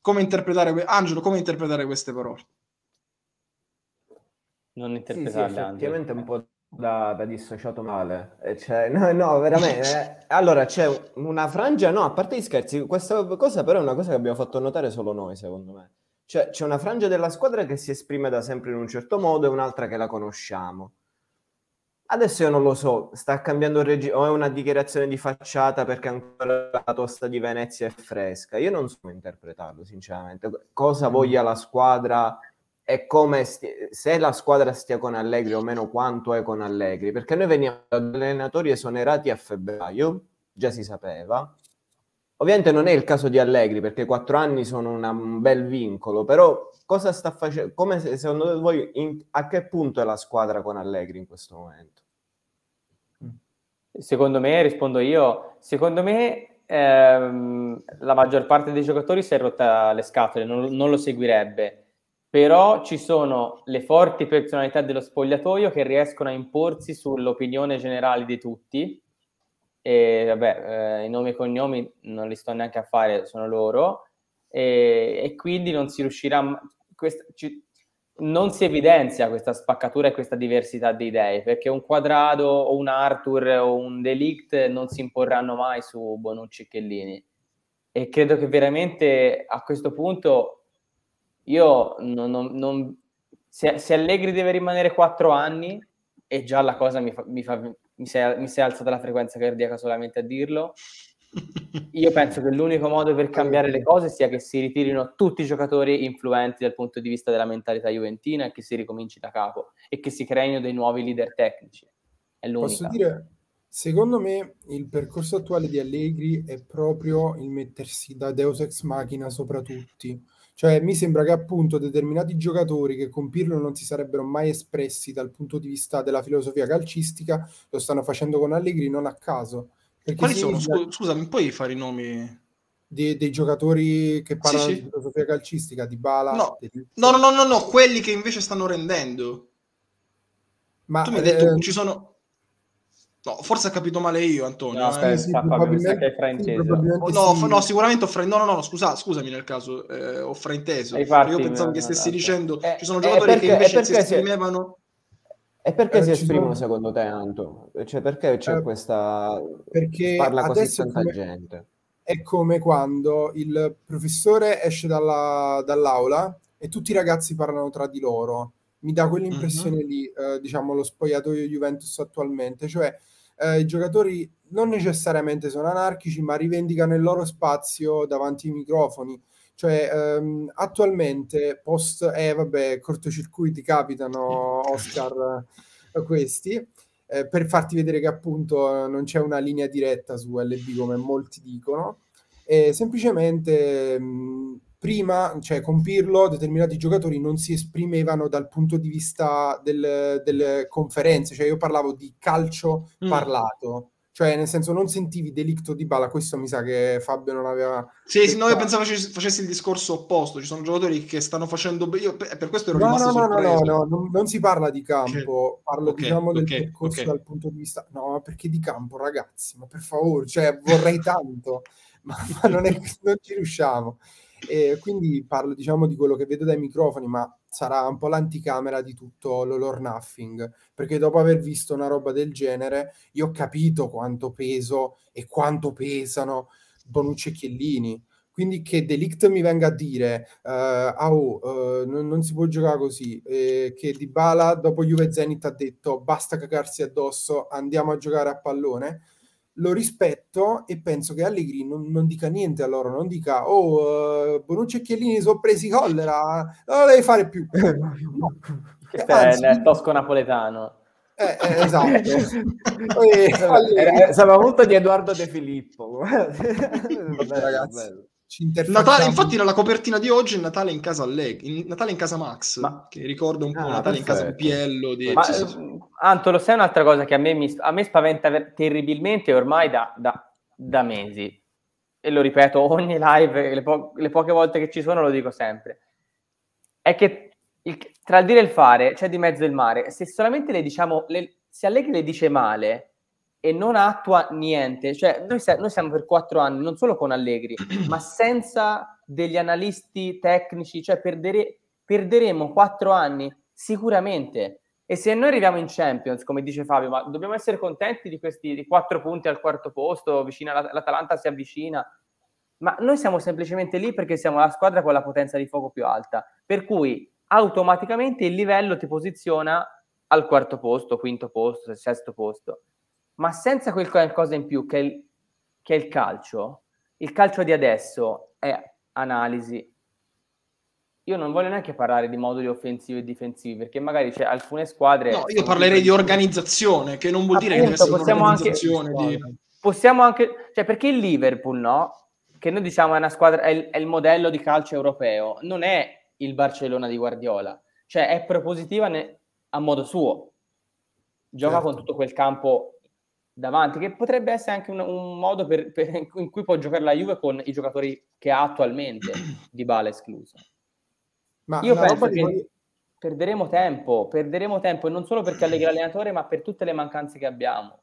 Come interpretare, Angelo, come interpretare queste parole? Non interpretarle, sì, sì, effettivamente un po' da, da dissociato male. Cioè, no, no, veramente. Eh. Allora, c'è una frangia, no, a parte gli scherzi, questa cosa però è una cosa che abbiamo fatto notare solo noi, secondo me. Cioè, c'è una frangia della squadra che si esprime da sempre in un certo modo e un'altra che la conosciamo. Adesso io non lo so, sta cambiando il regime o è una dichiarazione di facciata perché ancora la tosta di Venezia è fresca. Io non so interpretarlo, sinceramente. Cosa mm. voglia la squadra è come sti- se la squadra stia con Allegri o meno quanto è con Allegri, perché noi veniamo da allenatori esonerati a febbraio, già si sapeva. Ovviamente non è il caso di Allegri, perché quattro anni sono una, un bel vincolo, però cosa sta facendo? Come secondo voi in, a che punto è la squadra con Allegri in questo momento? Secondo me, rispondo io, secondo me ehm, la maggior parte dei giocatori si è rotta le scatole, non, non lo seguirebbe però ci sono le forti personalità dello spogliatoio che riescono a imporsi sull'opinione generale di tutti. E vabbè, eh, i nomi e cognomi non li sto neanche a fare, sono loro. E, e quindi non si riuscirà. Questa, ci, non si evidenzia questa spaccatura e questa diversità di idee perché un Quadrado o un Arthur o un Delict non si imporranno mai su Bonucci e Chellini. E credo che veramente a questo punto io non, non, non se, se, Allegri deve rimanere quattro anni e già la cosa mi, fa, mi, fa, mi, si è, mi si è alzata la frequenza cardiaca solamente a dirlo. Io penso che l'unico modo per cambiare le cose sia che si ritirino tutti i giocatori influenti dal punto di vista della mentalità juventina e che si ricominci da capo e che si creino dei nuovi leader tecnici. È l'unica. Posso dire, secondo me il percorso attuale di Allegri è proprio il mettersi da Deus ex machina sopra tutti cioè, mi sembra che appunto determinati giocatori che con Pirlo non si sarebbero mai espressi dal punto di vista della filosofia calcistica lo stanno facendo con Allegri non a caso. Quali sono? Scu- scusami, puoi fare i nomi? dei, dei giocatori che parlano sì, sì. di filosofia calcistica, di Bala? No. no, no, no, no, no, quelli che invece stanno rendendo. Ma tu mi hai detto eh, ci sono No, forse ha capito male io, Antonio. No, aspetta, eh. sì, probabilmente, che hai frainteso. No, sì. no, sicuramente ho frainteso. No, no, no, scusa, scusami nel caso, eh, ho frainteso. Infatti, io pensavo che stessi dicendo eh, ci sono giocatori perché, che invece si esprimevano... E perché eh, si esprimono sono... secondo te, Anto? Cioè, perché c'è eh, questa... Perché parla così tanta come... gente? È come quando il professore esce dalla, dall'aula e tutti i ragazzi parlano tra di loro. Mi dà quell'impressione mm-hmm. lì, eh, diciamo, lo spogliatoio Juventus attualmente. Cioè, eh, i giocatori non necessariamente sono anarchici, ma rivendicano il loro spazio davanti ai microfoni. Cioè, ehm, attualmente, post, eh, vabbè, cortocircuiti capitano, Oscar, eh, questi, eh, per farti vedere che appunto non c'è una linea diretta su LB come molti dicono, e semplicemente mh, prima, cioè con Pirlo, determinati giocatori non si esprimevano dal punto di vista del, delle conferenze, cioè io parlavo di calcio mm. parlato, cioè nel senso non sentivi delicto di bala, questo mi sa che Fabio non aveva... Sì, sì no, io pensavo facessi, facessi, il discorso opposto, ci sono giocatori che stanno facendo... Io per questo ero no, rimasto no, no, no, no, no, non, non si parla di campo, parlo okay, diciamo del okay, percorso okay. dal punto di vista... No, perché di campo ragazzi, ma per favore, cioè vorrei tanto, ma, ma non, è, non ci riusciamo. E quindi parlo diciamo di quello che vedo dai microfoni, ma sarà un po' l'anticamera di tutto l'olor nothing, perché dopo aver visto una roba del genere, io ho capito quanto peso e quanto pesano Bonucci e Chiellini. Quindi che Delict mi venga a dire, uh, oh, uh, non, non, si può giocare così, eh, che Di Bala dopo Juve Zenit ha detto basta cagarsi addosso, andiamo a giocare a pallone, lo rispetto e penso che Allegri non, non dica niente a loro, non dica oh uh, Bonucci e Chiellini sono presi collera, non lo devi fare più. No. Questo è nel tosco napoletano. Eh, eh, esatto. e, Allegri... Sapeva molto di Edoardo De Filippo. Vabbè, ragazzi. Bello. Natale, infatti la copertina di oggi è Natale in casa Allegri, Natale in casa Max, ma... che ricorda un po' ah, Natale perfetto. in casa Piello. Di... Ma, sì, sì. Eh, Anto, lo sai un'altra cosa che a me, mi, a me spaventa terribilmente ormai da, da, da, mesi, e lo ripeto ogni live, le, po- le, poche volte che ci sono lo dico sempre, è che il, tra il dire e il fare c'è di mezzo il mare. Se solamente le diciamo, le, se Allegri le dice male, e non attua niente. Cioè, noi, noi, siamo per quattro anni, non solo con Allegri, ma senza degli analisti tecnici, cioè perdere, perderemo quattro anni sicuramente. E se noi arriviamo in Champions, come dice Fabio, ma dobbiamo essere contenti di questi di quattro punti al quarto posto, vicino all'Atalanta si avvicina, ma noi siamo semplicemente lì perché siamo la squadra con la potenza di fuoco più alta, per cui automaticamente il livello ti posiziona al quarto posto, quinto posto, sesto posto ma senza quel qualcosa in più che è, il, che è il calcio, il calcio di adesso è analisi. Io non voglio neanche parlare di moduli offensivi e difensivi, perché magari c'è alcune squadre... No, io parlerei di organizzazione, che non vuol Appunto, dire che deve essere possiamo anche, di... Possiamo anche... Cioè, perché il Liverpool, no? Che noi diciamo è una squadra, è il, è il modello di calcio europeo, non è il Barcellona di Guardiola. Cioè, è propositiva ne, a modo suo. Gioca certo. con tutto quel campo davanti, che potrebbe essere anche un, un modo per, per, in cui può giocare la Juve con i giocatori che ha attualmente, di Bala escluso. Ma Io penso che voi... perderemo tempo, perderemo tempo, e non solo perché Allegri l'allenatore, ma per tutte le mancanze che abbiamo.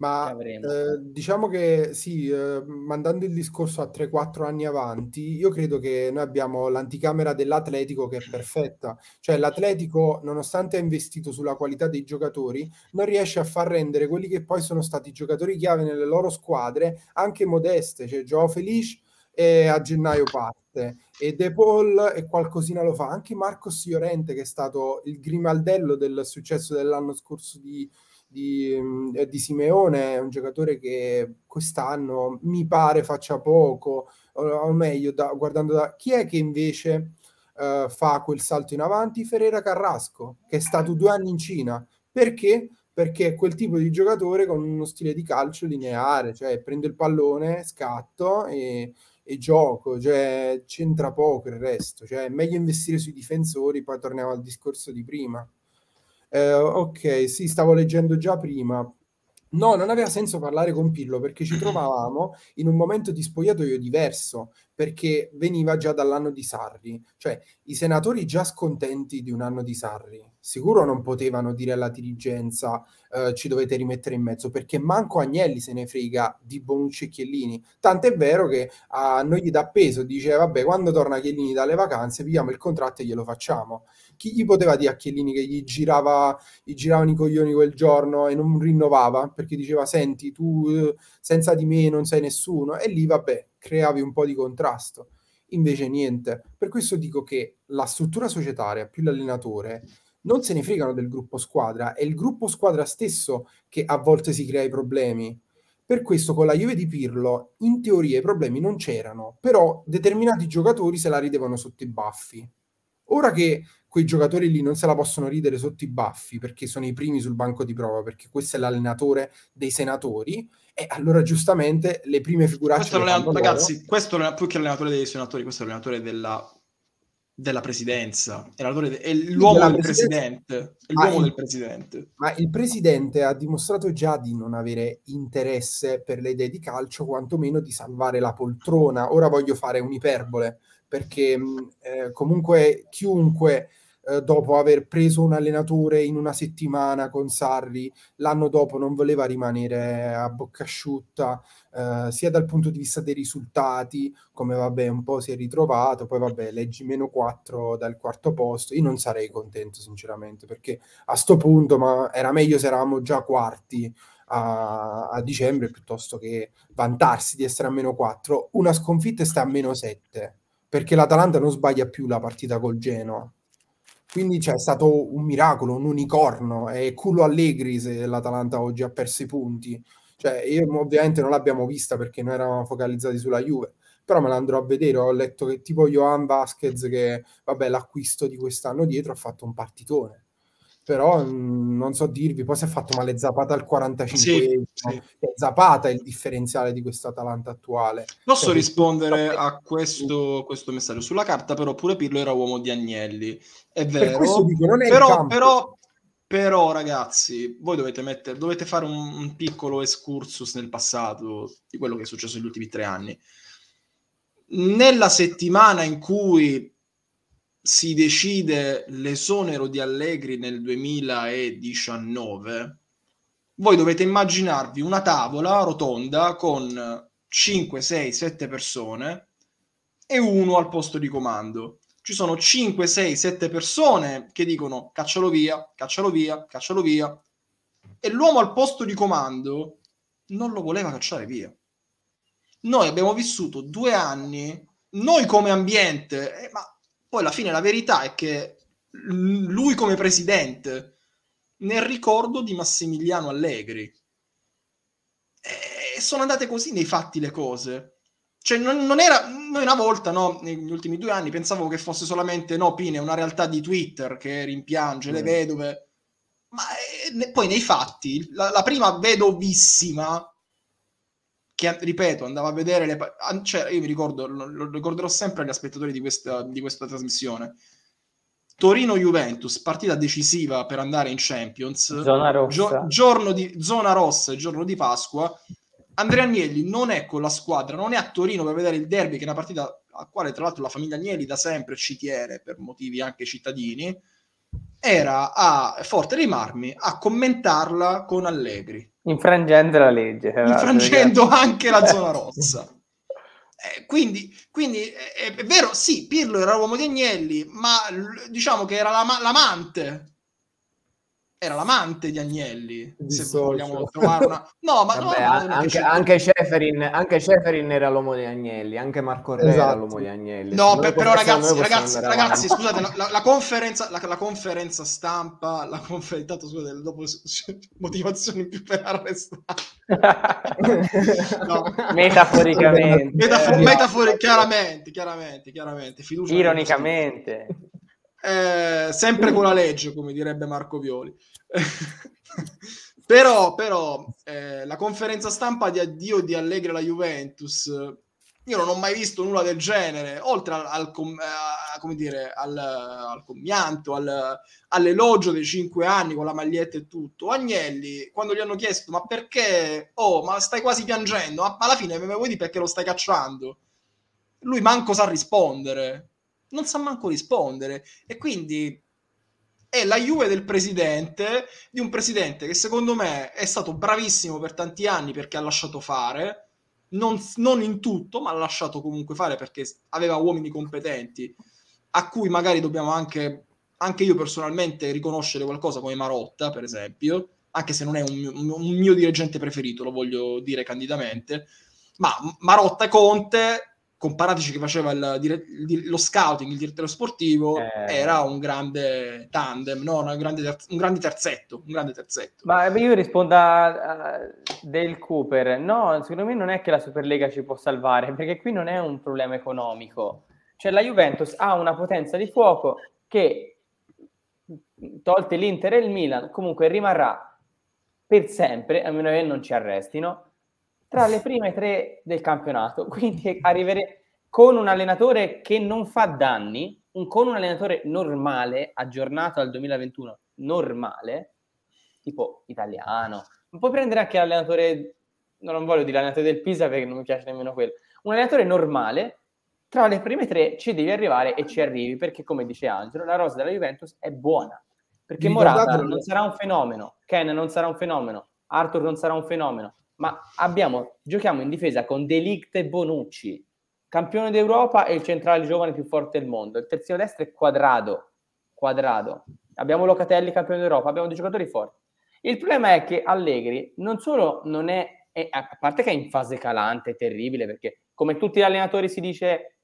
Ma eh, diciamo che sì, eh, mandando il discorso a 3-4 anni avanti, io credo che noi abbiamo l'anticamera dell'Atletico che è perfetta. Cioè l'Atletico, nonostante ha investito sulla qualità dei giocatori, non riesce a far rendere quelli che poi sono stati giocatori chiave nelle loro squadre anche modeste. Cioè Gio Felice e a gennaio parte e De Paul e qualcosina lo fa. Anche Marcos Llorente che è stato il grimaldello del successo dell'anno scorso di di, eh, di, Simeone è un giocatore che quest'anno mi pare faccia poco, o, o meglio, da, guardando da chi è che invece uh, fa quel salto in avanti? Ferreira Carrasco, che è stato due anni in Cina. Perché? Perché è quel tipo di giocatore con uno stile di calcio lineare, cioè prendo il pallone, scatto e, e gioco, cioè c'entra poco il resto, cioè è meglio investire sui difensori, poi torniamo al discorso di prima. Eh, ok, sì, stavo leggendo già prima. No, non aveva senso parlare con Pirlo perché ci trovavamo in un momento di spogliatoio diverso, perché veniva già dall'anno di Sarri, cioè i senatori già scontenti di un anno di Sarri, sicuro non potevano dire alla dirigenza eh, ci dovete rimettere in mezzo, perché manco Agnelli se ne frega di Bonucci e Chiellini, tant'è vero che a noi gli dà peso, dice vabbè quando torna Chiellini dalle vacanze pigliamo il contratto e glielo facciamo chi gli poteva dire a Chiellini che gli, girava, gli giravano i coglioni quel giorno e non rinnovava? Perché diceva senti tu eh, senza di me non sei nessuno. E lì vabbè creavi un po' di contrasto. Invece niente. Per questo dico che la struttura societaria più l'allenatore non se ne fregano del gruppo squadra. È il gruppo squadra stesso che a volte si crea i problemi. Per questo con la Juve di Pirlo in teoria i problemi non c'erano però determinati giocatori se la ridevano sotto i baffi. Ora che quei giocatori lì non se la possono ridere sotto i baffi perché sono i primi sul banco di prova, perché questo è l'allenatore dei senatori, e allora giustamente le prime figuracce... Questo ragazzi, questo non è più che l'allenatore dei senatori, questo è l'allenatore della, della presidenza, è, de- è l'uomo del presidente, è l'uomo il, del presidente. Ma il presidente ha dimostrato già di non avere interesse per le idee di calcio, quantomeno di salvare la poltrona. Ora voglio fare un'iperbole, perché eh, comunque chiunque eh, dopo aver preso un allenatore in una settimana con Sarri, l'anno dopo non voleva rimanere a bocca asciutta, eh, sia dal punto di vista dei risultati, come vabbè un po' si è ritrovato, poi vabbè leggi meno 4 dal quarto posto, io non sarei contento sinceramente, perché a sto punto ma era meglio se eravamo già quarti a, a, dicembre piuttosto che vantarsi di essere a meno 4. Una sconfitta sta a meno 7 perché l'Atalanta non sbaglia più la partita col Genoa. Quindi c'è stato un miracolo, un unicorno, è culo allegri se l'Atalanta oggi ha perso i punti. Cioè, io ovviamente non l'abbiamo vista perché noi eravamo focalizzati sulla Juve, però me la andrò a vedere. Ho letto che tipo Johan Vasquez, che vabbè, l'acquisto di quest'anno dietro, ha fatto un partitone però mh, mm, non so dirvi, poi si è fatto male Zapata al 45 sì, sì. Zapata è il differenziale di questo Atalanta attuale. Posso cioè, rispondere a questo, questo, messaggio? Sulla carta però pure Pirlo era uomo di Agnelli, è vero, dico, però, però, però, ragazzi, voi dovete, mettere, dovete fare un, un piccolo excursus nel passato di quello che è successo negli ultimi tre anni. Nella settimana in cui si decide l'esonero di Allegri nel 2019, voi dovete immaginarvi una tavola rotonda con 5, 6, 7 persone e uno al posto di comando. Ci sono 5, 6, 7 persone che dicono caccialo via, caccialo via, caccialo via. E l'uomo al posto di comando non lo voleva cacciare via. Noi abbiamo vissuto due anni, noi come ambiente, eh, ma poi alla fine la verità è che lui come presidente, nel ricordo di Massimiliano Allegri, e sono andate così nei fatti le cose. Cioè, non, non, era. Noi una volta, no, negli ultimi due anni, pensavo che fosse solamente no, Pine, una realtà di Twitter che rimpiange mm. le vedove. Ma eh, poi nei fatti, la, la, prima vedovissima che ripeto, andava a vedere le cioè, io mi ricordo, lo, lo ricorderò sempre agli spettatori di questa, di questa trasmissione. Torino-Juventus, partita decisiva per andare in Champions. Zona rossa. Gio- giorno di, zona rossa, giorno di Pasqua. Andrea Agnelli non è con la squadra, non è a Torino per vedere il derby, che è una partita a quale tra l'altro la famiglia Agnelli da sempre ci tiene per motivi anche cittadini. Era a Forte dei Marmi a commentarla con Allegri Infrangendo la legge. Infrangendo anche la zona rossa. Eh, quindi, quindi è, è, vero, sì, Pirlo era l'uomo di Agnelli, ma diciamo che era l'amante era l'amante di Agnelli. Di se vogliamo trovare una. No, ma Vabbè, no, anche, anche, Ceferin, anche Ceferin era l'uomo di Agnelli, anche Marco Re esatto. era l'uomo di Agnelli. No, beh, però ragazzi, ragazzi, ragazzi scusate, la, la, conferenza, la, la, conferenza stampa, la conferenza, scusate, dopo motivazioni più per arrestare. no. Metaforicamente. Metafor- eh, metafori- chiaramente, chiaramente, chiaramente. Fiducia Ironicamente. Eh, sempre con la legge, come direbbe Marco Violi. però, però eh, la conferenza stampa di addio di Allegri alla Juventus, io non ho mai visto nulla del genere, oltre al, al com- come dire, al, al commianto, al, all'elogio dei cinque anni con la maglietta e tutto. Agnelli, quando gli hanno chiesto ma perché, oh, ma stai quasi piangendo, ma alla fine mi vuoi dire perché lo stai cacciando? Lui manco sa rispondere, non sa manco rispondere e quindi è la Juve del presidente, di un presidente che secondo me è stato bravissimo per tanti anni perché ha lasciato fare, non, non in tutto, ma ha lasciato comunque fare perché aveva uomini competenti a cui magari dobbiamo anche, anche io personalmente riconoscere qualcosa come Marotta, per esempio, anche se non è un, un mio dirigente preferito, lo voglio dire candidamente, ma Marotta e Conte con Paratici che faceva il, il, lo scouting, il direttore sportivo, eh... era un grande tandem, no? un, grande ter- un, grande terzetto, un grande terzetto. Ma io rispondo a, a Del Cooper, no, secondo me non è che la Superlega ci può salvare, perché qui non è un problema economico. Cioè la Juventus ha una potenza di fuoco che, tolte l'Inter e il Milan, comunque rimarrà per sempre, a meno che non ci arrestino, tra le prime tre del campionato. Quindi arrivere con un allenatore che non fa danni, un, con un allenatore normale, aggiornato al 2021, normale, tipo italiano. Non puoi prendere anche l'allenatore, non voglio dire l'allenatore del Pisa perché non mi piace nemmeno quello, un allenatore normale, tra le prime tre ci devi arrivare e ci arrivi perché, come dice Angelo, la rosa della Juventus è buona. Perché Morata non sarà un fenomeno, Ken non sarà un fenomeno, Arthur non sarà un fenomeno, ma abbiamo, giochiamo in difesa con Delict e Bonucci, campione d'Europa e il centrale giovane più forte del mondo. Il terzino destro è quadrado, quadrado. Abbiamo Locatelli, campione d'Europa, abbiamo dei giocatori forti. Il problema è che Allegri non solo non è, è a parte che è in fase calante, terribile, perché come tutti gli allenatori si dice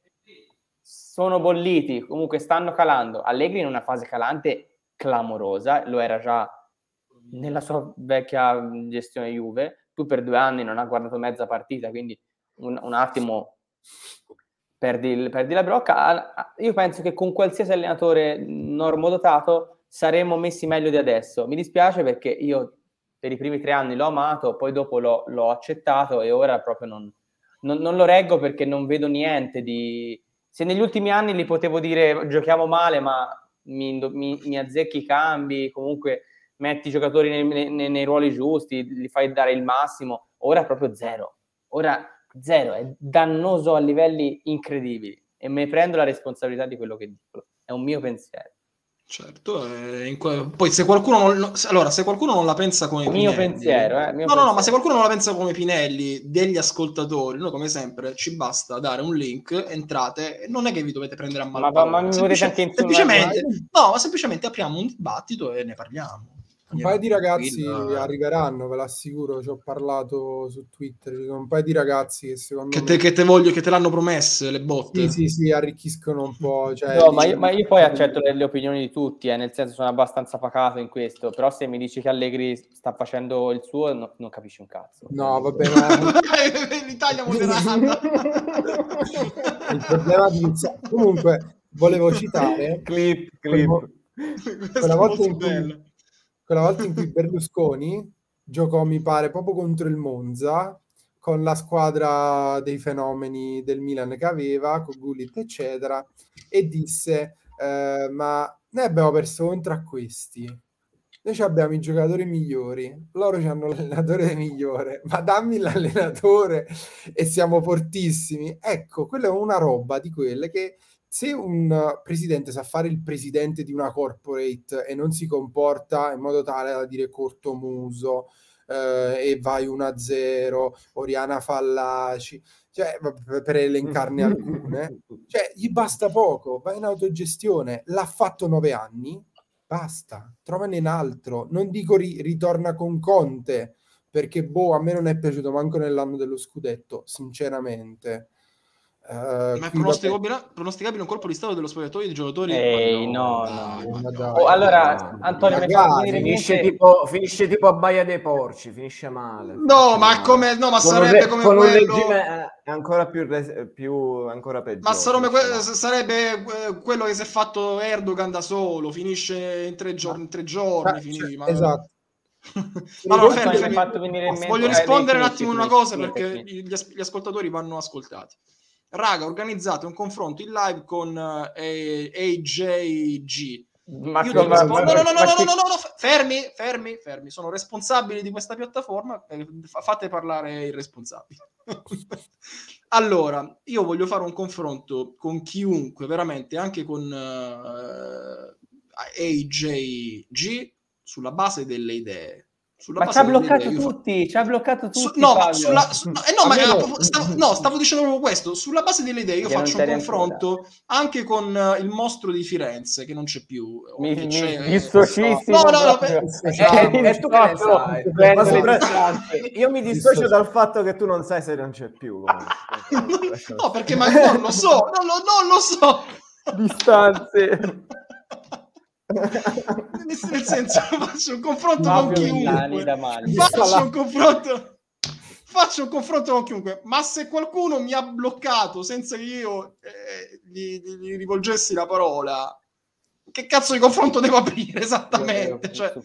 sono bolliti, comunque stanno calando. Allegri in una fase calante clamorosa, lo era già nella sua vecchia gestione Juve, tu per due anni non ha guardato mezza partita, quindi un, un attimo perdi, perdi, la brocca. Io penso che con qualsiasi allenatore normodotato saremmo messi meglio di adesso. Mi dispiace perché io per i primi tre anni l'ho amato, poi dopo l'ho, l'ho accettato e ora proprio non, non, non, lo reggo perché non vedo niente di... Se negli ultimi anni gli potevo dire giochiamo male, ma mi, mi, mi azzecchi i cambi, comunque metti i giocatori nei, nei, nei, ruoli giusti, li fai dare il massimo, ora è proprio zero. Ora zero, è dannoso a livelli incredibili e me ne prendo la responsabilità di quello che dico. È un mio pensiero. Certo, eh, que- poi se qualcuno non, allora, se qualcuno non la pensa come mio Pinelli, pensiero, eh, mio no, pensiero. no, no, ma se qualcuno non la pensa come Pinelli, degli ascoltatori, noi come sempre ci basta dare un link, entrate, non è che vi dovete prendere a male. Ma, ma mi Semplice- semplicemente, no, ma semplicemente apriamo un dibattito e ne parliamo. Un paio di ragazzi arriveranno, ve l'assicuro, ci ho parlato su Twitter, ci sono un paio di ragazzi che secondo che te, me... Che te voglio, che te l'hanno promesse le botte. Sì, sì, sì, arricchiscono un po'. Cioè, no, ma, io, ma, io, poi accetto le, le opinioni di tutti, eh, nel senso sono abbastanza pacato in questo, però se mi dici che Allegri sta facendo il suo, no, non capisci un cazzo. No, va bene. Ma... L'Italia moderata. il problema di... Comunque, volevo citare... Clip, clip. Quella volta in cui quella volta in cui Berlusconi giocò, mi pare, proprio contro il Monza, con la squadra dei fenomeni del Milan che aveva, con Gullit, eccetera, e disse, eh, ma noi abbiamo perso contro a questi. Noi abbiamo i giocatori migliori, loro hanno l'allenatore migliore, ma dammi l'allenatore e siamo fortissimi. Ecco, quella è una roba di quelle che se un presidente sa fare il presidente di una corporate e non si comporta in modo tale da dire corto muso eh, e vai 1-0, Oriana Fallaci, cioè, per elencarne alcune, cioè, gli basta poco, va in autogestione, l'ha fatto nove anni, basta, trovane in altro, non dico ri- ritorna con Conte, perché boh, a me non è piaciuto manco nell'anno dello scudetto, sinceramente Uh, Ma è pronosticabile, pronosticabile, un colpo di stato dello spogliatoio di giocatori? Ehi, no, no, no, no. Dai, oh, allora, Antonio, Magari, finisce, tipo, finisce tipo a Baia dei Porci, finisce male. No, finisce ma, male. Come, no, ma sarebbe re, come con quello... un regime ancora più, più ancora peggio. Ma sarebbe, sarebbe, eh, quello che si è fatto Erdogan da solo, finisce in tre giorni, in tre giorni ma, finisce, ma... Esatto. no, no, fermi, fermi. Voglio rispondere un attimo una cosa perché gli ascoltatori vanno ascoltati. Raga, organizzate un confronto in live con eh, AJG. Ma Io ti rispondo, no, no, no, no, no, no, no, fermi, fermi, fermi, sono responsabili di questa piattaforma, eh, fa- fate parlare i responsabili. allora, io voglio fare un confronto con chiunque, veramente, anche con eh, AJG, sulla base delle idee. Sulla Ma ci ha bloccato tutti, ci ha bloccato su- tutti. no, sulla, su- no, eh, no, ma eh, no. stavo, no, stavo dicendo proprio questo. Sulla base delle idee, io Che faccio un confronto anche con eh, il mostro di Firenze, che non c'è più. Mi, mi c'è- dissocissimo. No, no, no, proprio. beh, Eh, e tu sopra- distanze. Io mi dissocio dal fatto che tu non sai se non c'è più. no, perché ma non lo so, non lo, non lo so. distanze. Nel senso, faccio un confronto con Fabio Milani chiunque. Faccio un confronto. Faccio un confronto con chiunque, ma se qualcuno mi ha bloccato senza che io eh, gli, gli- gli rivolgessi la parola, che cazzo di confronto devo aprire esattamente? Cioè, tu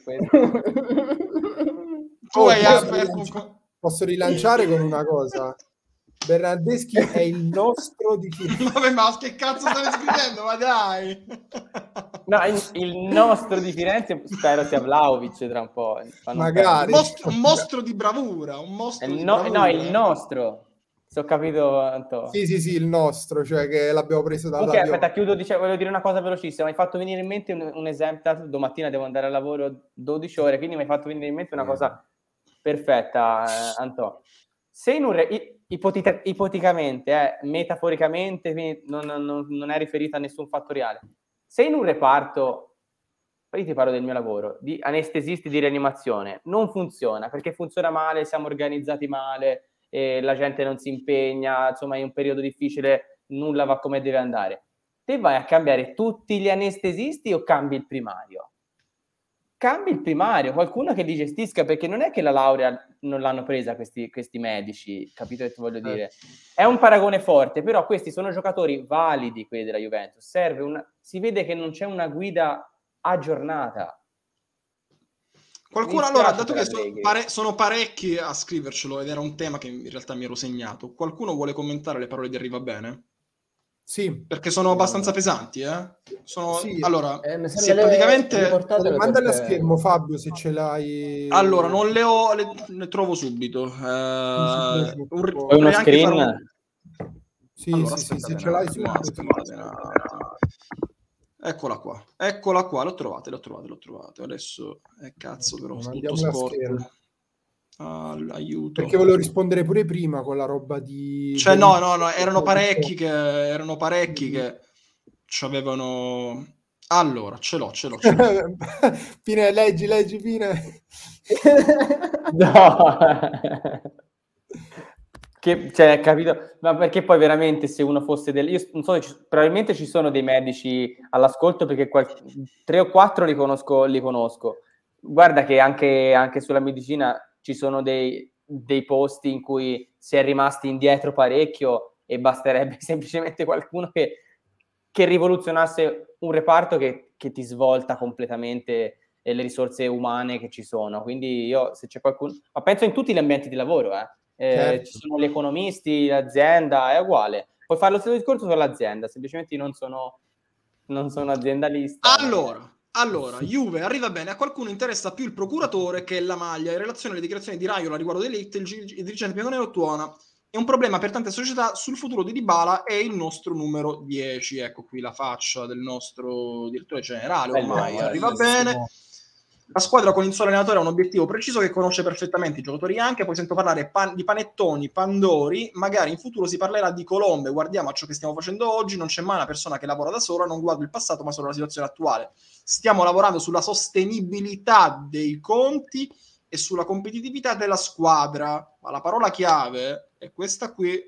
Oh, hai posso, aperto co- posso rilanciare con una cosa. Bernardeschi è il nostro di Firenze. Vabbè, ma che cazzo stai scrivendo? Ma dai! No, il, il nostro di Firenze spero sia Vlaovic tra un po'. Un Magari. Un mostro, un mostro di bravura, un mostro il di no, bravura. no, il nostro. Se ho capito, Anto. Sì, sì, sì, il nostro, cioè che l'abbiamo preso dalla Ok, aspetta, chiudo, dice- voglio dire una cosa velocissima. Mi hai fatto venire in mente un, un esempio. Domattina devo andare al lavoro 12 ore, quindi mi hai fatto venire in mente una cosa perfetta, eh, Anto. Se in un re- ipotita- ipoticamente, eh, metaforicamente, non, non- non è riferito a nessun fattoriale, se in un reparto, poi ti parlo del mio lavoro, di anestesisti di rianimazione, non funziona perché funziona male, siamo organizzati male, eh, la gente non si impegna, insomma è un periodo difficile, nulla va come deve andare. Te vai a cambiare tutti gli anestesisti o cambi il primario? Cambi il primario, qualcuno che li gestisca, perché non è che la laurea non l'hanno presa questi, questi medici, capito che ti voglio dire? È un paragone forte, però questi sono giocatori validi, quelli della Juventus. Serve una, si vede che non c'è una guida aggiornata. Qualcuno, allora, dato che so- Allegri. pare- sono parecchi a scrivercelo ed era un tema che in realtà mi ero segnato, qualcuno vuole commentare le parole di Arriva Bene? Sì, Perché sono abbastanza pesanti, eh? Sono, Sì. allora, Eh, mi sì, praticamente... riportatele mandale a perché- schermo Fabio se ce l'hai. Allora, non le ho, le, le trovo subito. Eh, un- Poi uno screen? un- Sì, Allora, sì, sì, se ce l'hai subito. Eccola qua, eccola qua, l'ho trovata, l'ho trovata, l'ho trovata. Adesso, eh, cazzo però, tutto a sporco. Aiuto. Perché volevo rispondere pure prima con la roba di... Cioè, no, no, no, erano parecchi che erano parecchi che ci avevano. Allora, ce l'ho, ce l'ho. Ce l'ho. Fine, leggi, leggi, fine. No. che, cioè, capito? Ma perché poi veramente se uno fosse del... Io non so, ci- probabilmente ci sono dei medici all'ascolto perché qual- tre o quattro li conosco, li conosco. Guarda che anche, anche sulla medicina ci sono dei, dei posti in cui si è rimasti indietro parecchio e basterebbe semplicemente qualcuno che, che rivoluzionasse un reparto che, che ti svolta completamente e le risorse umane che ci sono. Quindi io, se c'è qualcuno, ma penso in tutti gli ambienti di lavoro, eh. Eh, Certo. ci sono gli economisti, l'azienda, è uguale. Puoi fare lo stesso discorso sull'azienda, semplicemente io non sono, non sono aziendalista. Allora, allora, Juve arriva bene. A qualcuno interessa più il procuratore che la maglia. In relazione alle dichiarazioni di Raiola riguardo dell'Elite, il, gi- il dirigente bianconero tuona. È un problema per tante società sul futuro di Dybala è il nostro numero 10. Ecco qui la faccia del nostro direttore generale. Ormai Bellissimo, arriva bene. La squadra con il suo allenatore ha un obiettivo preciso che conosce perfettamente i giocatori anche, poi sento parlare pan- di panettoni, pandori, magari in futuro si parlerà di colombe, guardiamo a ciò che stiamo facendo oggi, non c'è mai una persona che lavora da sola, non guardo il passato ma solo la situazione attuale. Stiamo lavorando sulla sostenibilità dei conti e sulla competitività della squadra, ma la parola chiave è questa qui,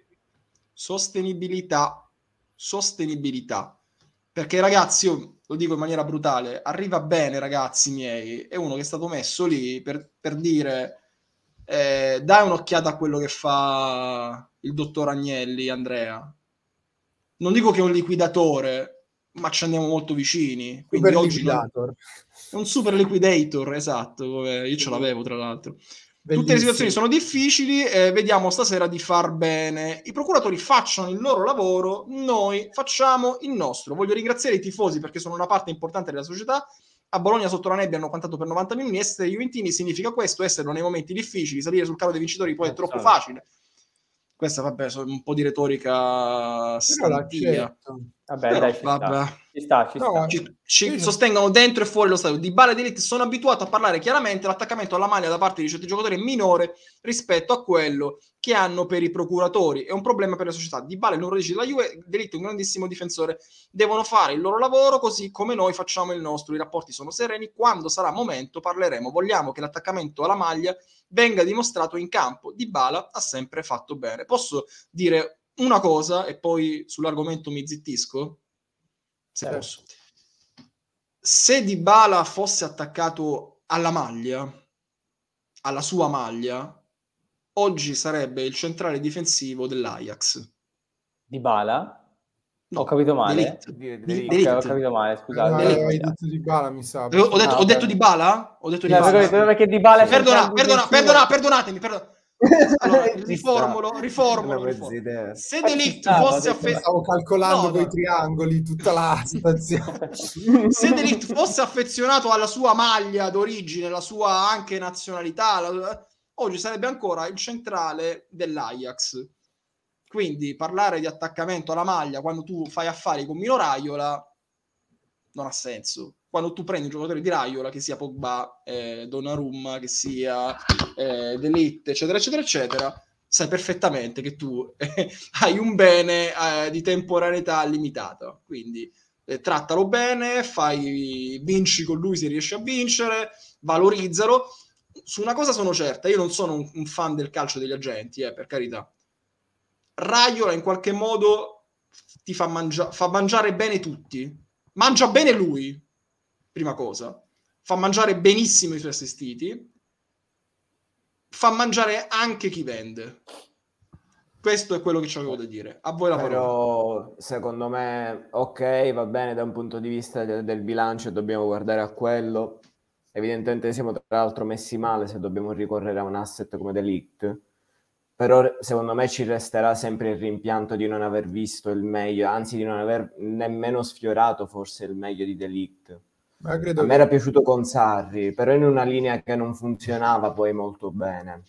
sostenibilità, sostenibilità. Perché ragazzi, io lo dico in maniera brutale, arriva bene ragazzi miei, è uno che è stato messo lì per, per dire eh, dai un'occhiata a quello che fa il dottor Agnelli, Andrea. Non dico che è un liquidatore, ma ci andiamo molto vicini. Quindi Super oggi liquidator. è un super liquidator, esatto, come io ce l'avevo tra l'altro. Tutte le situazioni sono difficili, eh, vediamo stasera di far bene. I procuratori facciano il loro lavoro, noi facciamo il nostro. Voglio ringraziare i tifosi perché sono una parte importante della società. A Bologna sotto la nebbia hanno cantato per 90 minuti. Essere Juventini significa questo, essere nei momenti difficili, salire sul carro dei vincitori poi è troppo facile. Questa, vabbè, sono un po' di retorica stantia. Vabbè, Però, dai, ci vabbè. sta. Ci sta, ci, no, sta. ci, ci sostengono dentro e fuori lo stadio. Di Bale Elite sono abituato a parlare chiaramente l'attaccamento alla maglia da parte di certi giocatori è minore rispetto a quello che hanno per i procuratori. È un problema per la società. Di Bale, numero 10 della Juve, Delitto è un grandissimo difensore. Devono fare il loro lavoro così come noi facciamo il nostro. I rapporti sono sereni. Quando sarà momento parleremo. Vogliamo che l'attaccamento alla maglia venga dimostrato in campo. Di Bala ha sempre fatto bene. Posso dire una cosa e poi sull'argomento mi zittisco? Se certo. posso. Se Di Bala fosse attaccato alla maglia, alla sua maglia, oggi sarebbe il centrale difensivo dell'Ajax. Di Bala? No, ho capito male. Di, di, okay, ho capito male, scusate. Eh, hai detto di Bala, mi sa. Ho, ho, detto, ah, ho detto, di Bala? Ho detto di Bala. Perché di Bala perdona, perdona, perdona, perdonatemi, perdona. Allora, riformulo, riformulo, riformulo. Se Delict fosse affezionato... Stavo calcolando no, quei no. triangoli, tutta la situazione. Se Delict fosse affezionato alla sua maglia d'origine, la sua anche nazionalità, la... oggi sarebbe ancora il centrale dell'Ajax. Quindi parlare di attaccamento alla maglia quando tu fai affari con Mino Raiola non ha senso quando tu prendi un giocatore di Raiola, che sia Pogba, eh, Donnarumma, che sia eh, D'Elite, eccetera, eccetera, eccetera, sai perfettamente che tu eh, hai un bene eh, di temporaneità limitata. Quindi eh, trattalo bene, fai, vinci con lui se riesci a vincere, valorizzalo. Su una cosa sono certa, io non sono un, un fan del calcio degli agenti, eh, per carità. Raiola in qualche modo ti fa, mangia- fa mangiare bene tutti. Mangia bene lui, prima cosa, fa mangiare benissimo i suoi assistiti, fa mangiare anche chi vende. Questo è quello che ci avevo da dire. A voi la parola. Però secondo me, ok, va bene da un punto di vista de- del bilancio, dobbiamo guardare a quello. Evidentemente siamo tra l'altro messi male se dobbiamo ricorrere a un asset come Delict. Però secondo me ci resterà sempre il rimpianto di non aver visto il meglio, anzi di non aver nemmeno sfiorato forse il meglio di Delict a me che... era piaciuto con Sarri, però in una linea che non funzionava poi molto bene.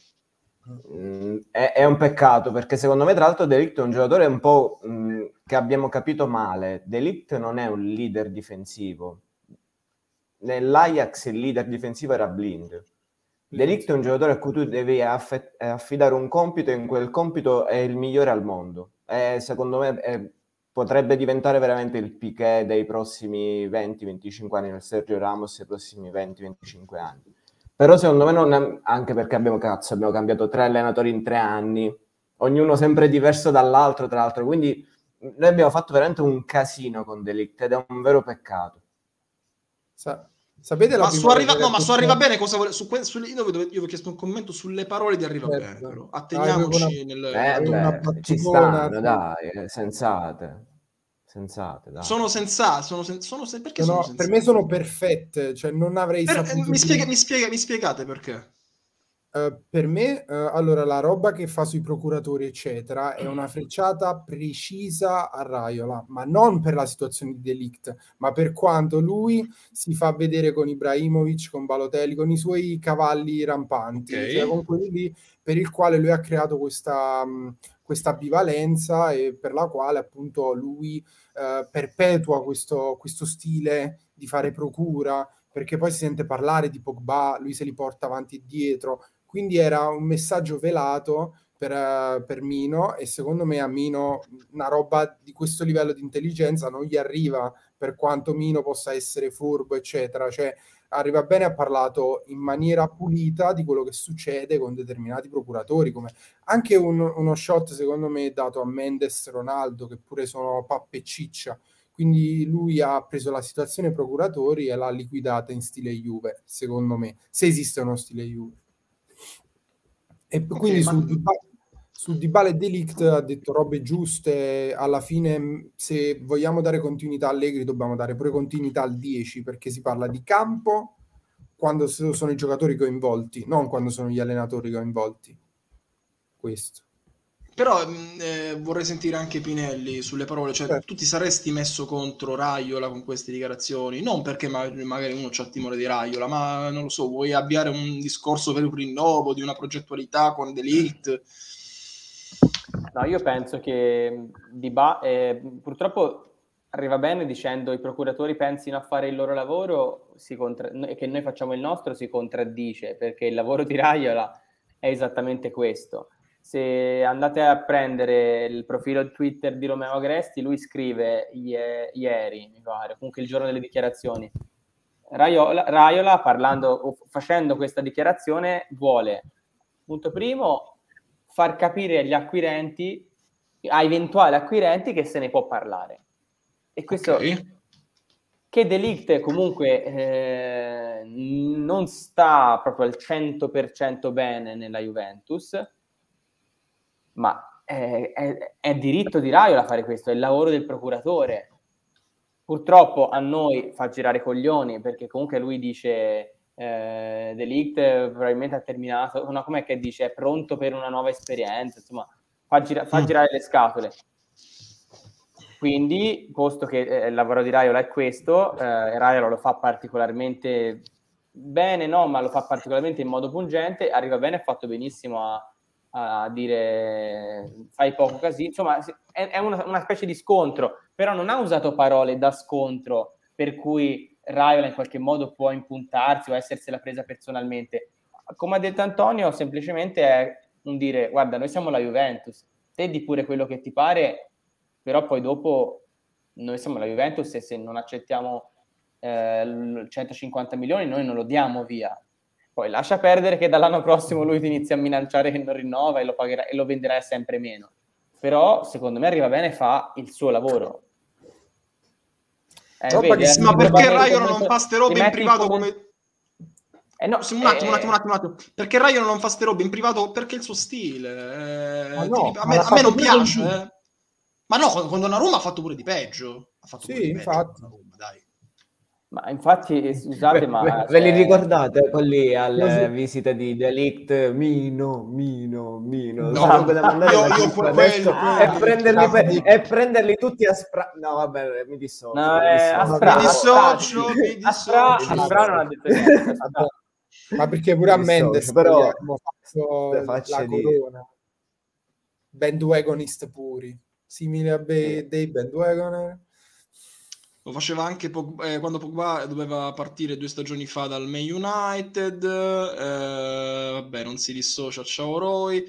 Mm, è, è, un peccato perché secondo me, tra l'altro, Delict è un giocatore un po' mh, mm, che abbiamo capito male. Delict non è un leader difensivo. Nell'Ajax il leader difensivo era Blind. Delict è un giocatore a cui tu devi aff- affidare un compito e in quel compito è il migliore al mondo. E secondo me è potrebbe diventare veramente il Piquet dei prossimi 20-25 anni, nel Sergio Ramos dei prossimi 20-25 anni. Però secondo me non è, anche perché abbiamo, cazzo, abbiamo cambiato tre allenatori in tre anni, ognuno sempre diverso dall'altro, tra l'altro, quindi noi abbiamo fatto veramente un casino con Delict ed è un vero peccato. Sa- sapete la ma su arriva, no, ma su arriva bene cosa vuole, su, su, io, io avevo chiesto un commento sulle parole di arriva certo. bene però. atteniamoci ah, nel eh, beh, ci stanno dai eh, sensate sensate dai. sono sensate sono, sen- sono sen- perché no, sono sensate? per me sono perfette cioè non avrei per, saputo mi, spiega, mi, spiega, mi spiegate perché Uh, per me, uh, allora, la roba che fa sui procuratori, eccetera, è una frecciata precisa a Raiola, ma non per la situazione di Delict, ma per quanto lui si fa vedere con Ibrahimovic, con Balotelli, con i suoi cavalli rampanti, okay. cioè con quelli lì per il quale lui ha creato questa, mh, questa ambivalenza e per la quale appunto lui uh, perpetua questo, questo stile di fare procura, perché poi si sente parlare di Pogba, lui se li porta avanti e dietro, quindi era un messaggio velato per, uh, per, Mino e secondo me a Mino una roba di questo livello di intelligenza non gli arriva per quanto Mino possa essere furbo, eccetera. Cioè, arriva bene, ha parlato in maniera pulita di quello che succede con determinati procuratori, come anche un, uno shot secondo me dato a Mendes Ronaldo, che pure sono pappe ciccia. Quindi lui ha preso la situazione procuratori e l'ha liquidata in stile Juve, secondo me, se esiste uno stile Juve. E okay, quindi ma... su, Dybala, su Dybala e Delict ha detto robe giuste, alla fine se vogliamo dare continuità a Allegri dobbiamo dare pure continuità al 10 perché si parla di campo, quando sono i giocatori coinvolti, non quando sono gli allenatori coinvolti. Questo. Però mh, eh, vorrei sentire anche Pinelli sulle parole, cioè Certo. tu ti saresti messo contro Raiola con queste dichiarazioni, non perché ma- magari uno c'ha timore di Raiola, ma non lo so, vuoi avviare un discorso per un rinnovo di una progettualità con Delict? No, io penso che di ba- eh, purtroppo arriva bene dicendo i procuratori pensino a fare il loro lavoro si contra- e che noi facciamo il nostro si contraddice perché il lavoro di Raiola è esattamente questo. Se andate a prendere il profilo Twitter di Romeo Agresti, lui scrive ie- ieri, mi pare, comunque il giorno delle dichiarazioni. Raiola, Raiola parlando facendo questa dichiarazione vuole, punto primo, far capire agli acquirenti, a eventuali acquirenti, che se ne può parlare. E questo Ok. che Delict comunque eh, non sta proprio al 100% bene nella Juventus, ma è, è- è diritto di Raiola fare questo, è il lavoro del procuratore. Purtroppo a noi fa girare i coglioni perché comunque lui dice eh, Delict probabilmente ha terminato, no, com'è che dice? È pronto per una nuova esperienza, insomma, fa, gira- fa Mm. girare le scatole. Quindi, posto che eh, il lavoro di Raiola è questo, eh, Raiola lo fa particolarmente bene, no, ma lo fa particolarmente in modo pungente, arriva bene, ha fatto benissimo a, a dire fai poco casino, insomma è, è una, una specie di scontro, però non ha usato parole da scontro per cui Raiola in qualche modo può impuntarsi o essersela presa personalmente. Come ha detto Antonio, semplicemente è un dire guarda, noi siamo la Juventus, te di pure quello che ti pare, però poi dopo noi siamo la Juventus e se non accettiamo eh, l- 150 milioni noi non lo diamo via. Poi lascia perdere che dall'anno prossimo lui ti inizia a minacciare che non rinnova e lo, pagherà, e lo venderà sempre meno. Però secondo me arriva bene e fa il suo lavoro. Eh, vedi, che eh, Ma perché Raiola non fa ste robe in privato come... Eh no, un attimo, un eh, attimo, un attimo, un attimo. Perché Raiola non fa ste robe in privato? Perché il suo stile. eh, Ma no, ti- a ma me, a me non piace. eh. Ma no, con, Donnarumma ha fatto pure di peggio. Ha fatto Sì, pure di peggio infatti. dai. Ma infatti, scusate, ma... Ve, ve li cioè, ricordate quelli alle Sì. visite di Delict? Mino, Mino, Mino. No, adesso quelli- e, quelli- prenderli per- quelli- e prenderli tutti a spra... No, vabbè, mi dissocio. No, mi eh, dissocio. Mi dissocio, Aspra- non ha detto niente. Ma perché pure a Mendes però- fatto la corona. Bandwagonist puri, simile a Be- dei bandwagoner. Lo faceva anche Pog- eh, quando Pogba doveva partire due stagioni fa dal Man United. eh, vabbè, non si dissocia. Ciao Roy.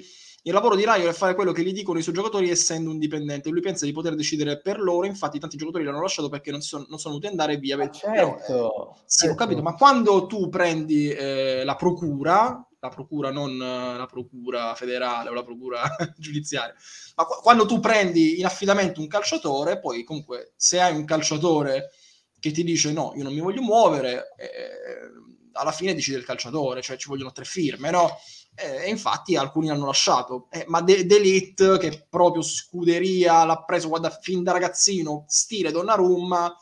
Il lavoro di Raio è fare quello che gli dicono i suoi giocatori essendo un dipendente. Lui pensa di poter decidere per loro. Infatti, tanti giocatori l'hanno lasciato perché non, si sono, non sono venuti ad andare via. Ma Però, eh, certo. sì, ho Ecco. capito, ma quando tu prendi eh, la procura, la procura non eh, la procura federale o la procura giudiziaria, ma qu- quando tu prendi in affidamento un calciatore, poi comunque se hai un calciatore che ti dice no, io non mi voglio muovere, eh, alla fine decide il calciatore, cioè ci vogliono tre firme, no? Eh, E infatti alcuni l'hanno lasciato, Eh, ma De- D'Elite, che proprio scuderia l'ha preso guarda, fin da ragazzino, stile Donnarumma,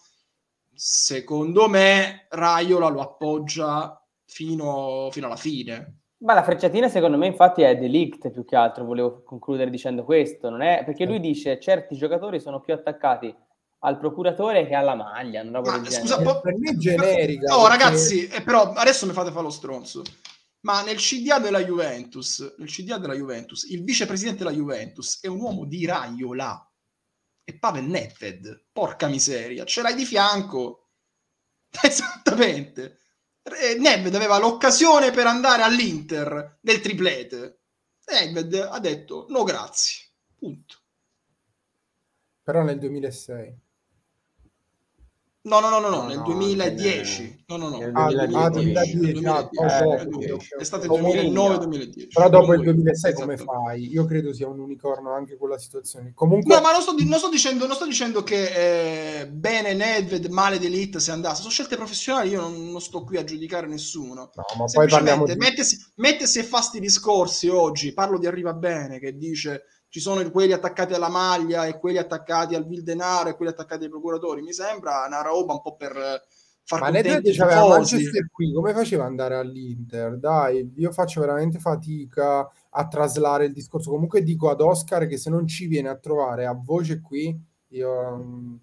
secondo me Raiola lo appoggia fino, fino alla fine. Ma la frecciatina secondo me infatti è delict più che altro, volevo concludere dicendo questo, non è? perché lui dice certi giocatori sono più attaccati al procuratore che alla maglia, una roba Ma, del scusa, genere. po- Per me è generica, Oh, perché- ragazzi, eh, però adesso mi fate fare lo stronzo. Ma nel CDA della Juventus, nel CDA della Juventus, il vicepresidente della Juventus è un uomo di Raiola. E Pavel Nedved, porca miseria, ce l'hai di fianco. Esattamente. Eh, Nedved aveva l'occasione per andare all'Inter del triplete. Nedved ha detto no grazie. Punto. Però nel 2006. No, no, no, no, no, No, nel no, 2010. No, no, no. nel Ah, 2010. ah, 2010, 2010, 2010, dopo, È stato il dopo 2009-2010. Però dopo il Comunque, 2006 come esatto. fai? Io credo sia un unicorno anche quella situazione. Comunque, No, ma non sto, non sto dicendo, non sto dicendo che eh, bene Nedved, male D'Elite se andasse. Sono scelte professionali, io non, non sto qui a giudicare nessuno. no, ma poi parliamo Semplicemente di... mettesi, mettesi e fa sti discorsi oggi. Parlo di Arriva Bene che dice ci sono quelli attaccati alla maglia e quelli attaccati al vil denaro e quelli attaccati ai procuratori. Mi sembra una roba un po' per, far Ma contenti i. Manchester qui, come faceva andare all'Inter? Dai, io faccio veramente fatica a traslare il discorso. Comunque dico ad Oscar che se non ci viene a trovare a voce qui, io mm,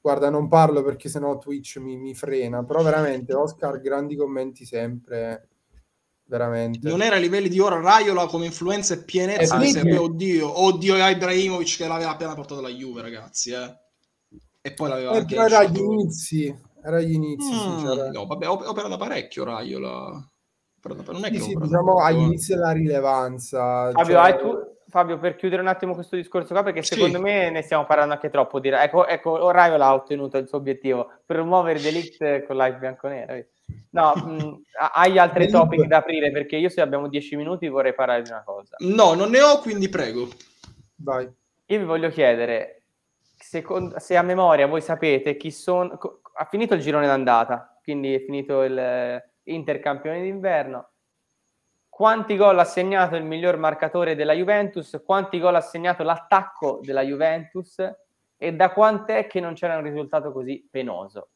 guarda, non parlo perché sennò Twitch mi, mi frena, però veramente Oscar grandi commenti sempre, veramente. Non era ai livelli di ora Raiola come influenza e pienezza Eh, sì. serve, oddio, oddio Ibrahimovic che l'aveva appena portato alla Juve, ragazzi, eh. E poi l'aveva Eh, anche era agli inizi, era agli inizi, Mm, no, vabbè, op- opera da parecchio Raiola. Non è Sì, che sì, da diciamo agli eh. inizi della rilevanza. Fabio, cioè- hai tu- Fabio, per chiudere un attimo questo discorso qua, perché Sì. secondo me ne stiamo parlando anche troppo. Di... Ecco, ecco, Raiola ha ottenuto il suo obiettivo, promuovere Delict con live bianconera. vedi? No, mh, hai altri topic da aprire? Perché io se abbiamo 10 minuti vorrei parlare di una cosa. No, non ne ho, quindi prego. Vai. Io vi voglio chiedere, secondo- se a memoria voi sapete chi sono... co- Ha finito il girone d'andata, quindi è finito il eh, Inter campione d'inverno. Quanti gol ha segnato il miglior marcatore della Juventus? Quanti gol ha segnato l'attacco della Juventus? E da quant'è che non c'era un risultato così penoso?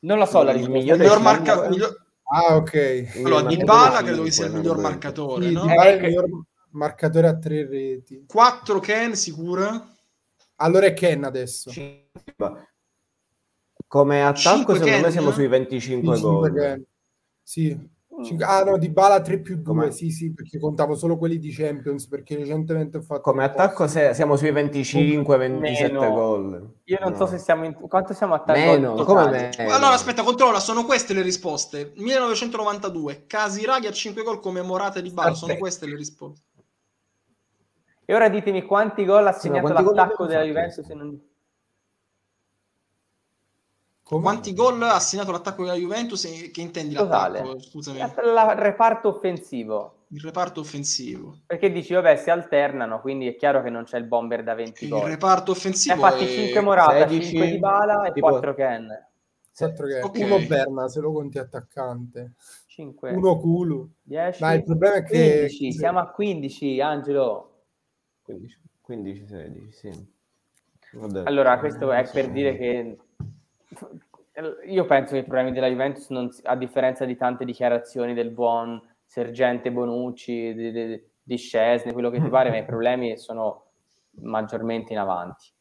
Non la so la Il miglior cinque. marca- miglior- Ah, ok. Allora, Marcatore Dybala cinque, credo che sia il miglior marcatore, Sì, no? Dybala è Eh, il miglior marcatore a tre reti. 4 Ken sicura? Allora è Ken adesso. genere. Come attacco, Cinque secondo me Ken? siamo sui 25 Sì, gol. cinque Ken. Sì. Cinque- Ah no, di Bala 3 più 2, Come- sì sì, perché contavo solo quelli di Champions, perché recentemente ho fatto... Come attacco se- siamo sui 25-27 Meno. gol. Io non No. so se siamo in... Quanto siamo attaccati? Meno, come totali? meno? Allora, aspetta, controlla, sono queste le risposte. 1992, Casiraghi a 5 gol come Morata di Bala, sono queste le risposte. E ora ditemi quanti gol ha segnato l'attacco della? Juventus se non... Come? Quanti gol ha segnato l'attacco della Juventus e che intendi Totale. l'attacco? Scusami, Il reparto offensivo. il reparto offensivo. Perché dici, vabbè, si alternano, quindi è chiaro che non c'è il bomber da 20 Il gol. reparto Ne ha offensivo fatti è- 5 Morata, 16, 5 di Bala e tipo- 4 Ken. Quattro Ken. Ok. Uno Berna, se lo conti attaccante. 5, Uno Culo. 10, Ma il problema è che... 15. Siamo a 15, Angelo. 15, 15 16, sì. Vabbè. Allora, questo è per dire che io penso che i problemi della Juventus, non a differenza di tante dichiarazioni del buon Sergente Bonucci, di, di, di Scesni, quello che ti pare, ma i problemi sono maggiormente in avanti.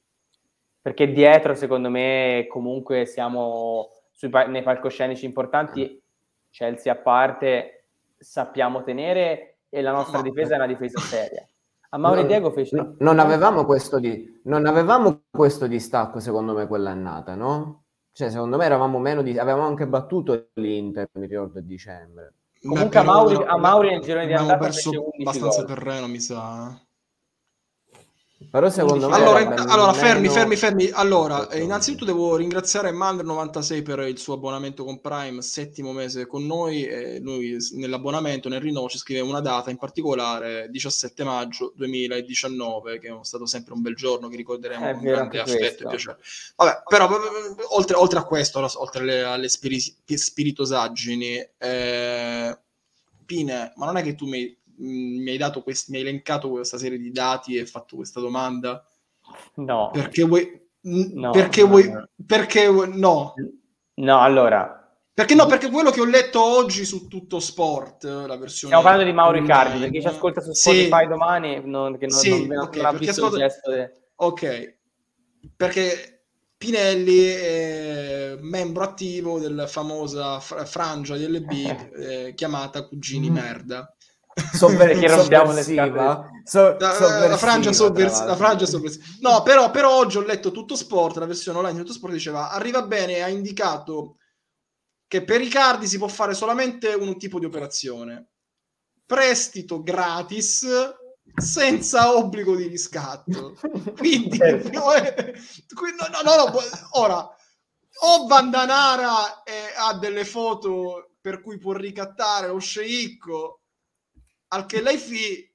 Perché dietro, secondo me, comunque siamo sui nei palcoscenici importanti, Chelsea a parte, sappiamo tenere e la nostra difesa è una difesa seria. A Mauro e No, Diego fece... no, non avevamo questo di non avevamo questo distacco secondo me quell'annata, no? Cioè, secondo me eravamo meno di avevamo anche battuto l'Inter, mi ricordo a dicembre. Comunque Beh, a Mauri- però- a Mauri nel girone di abbiamo andata perso fece 11 abbastanza gol. terreno, mi sa. Però secondo me Allora, allora fermi, fermi, fermi. Allora, eh, innanzitutto devo ringraziare Mander96 per il suo abbonamento con Prime, settimo mese con noi. E lui nell'abbonamento, nel rinnovo, ci scrive una data, in particolare 17 maggio 2019, che è stato sempre un bel giorno che ricorderemo È con grande affetto e piacere. Vabbè, però eh, oltre, oltre a questo, oltre alle, alle spiri- spiritosaggini, eh, Pine, ma non è che tu mi, mi hai dato questi, mi hai elencato questa serie di dati e fatto questa domanda? No. Perché vuoi... n- No, perché no, vuoi... no. Perché no. No, allora, Perché no? Perché quello che ho letto oggi su Tutto Sport, la versione... stiamo parlando di Mauro online, Icardi, perché ci ascolta su Sì, Spotify domani, non, che non, Sì, non, non ok, ha perché ascolta- de- Ok, perché Pinelli è membro attivo della famosa fra- frangia di LB eh, chiamata Cugini Mm. Merda. Che rompiamo le sovversiva. So- La, la frangia tra sovversiva, la frangia sovversiva. No, però, però oggi ho letto tutto sport, la versione online di tutto sport diceva arriva bene, ha indicato che per Icardi si può fare solamente un tipo di operazione. Prestito gratis senza obbligo di riscatto. Quindi, Certo. quindi- no, no, no, no, ora o Vandanara eh, ha delle foto per cui può ricattare lo sceicco al che lei fi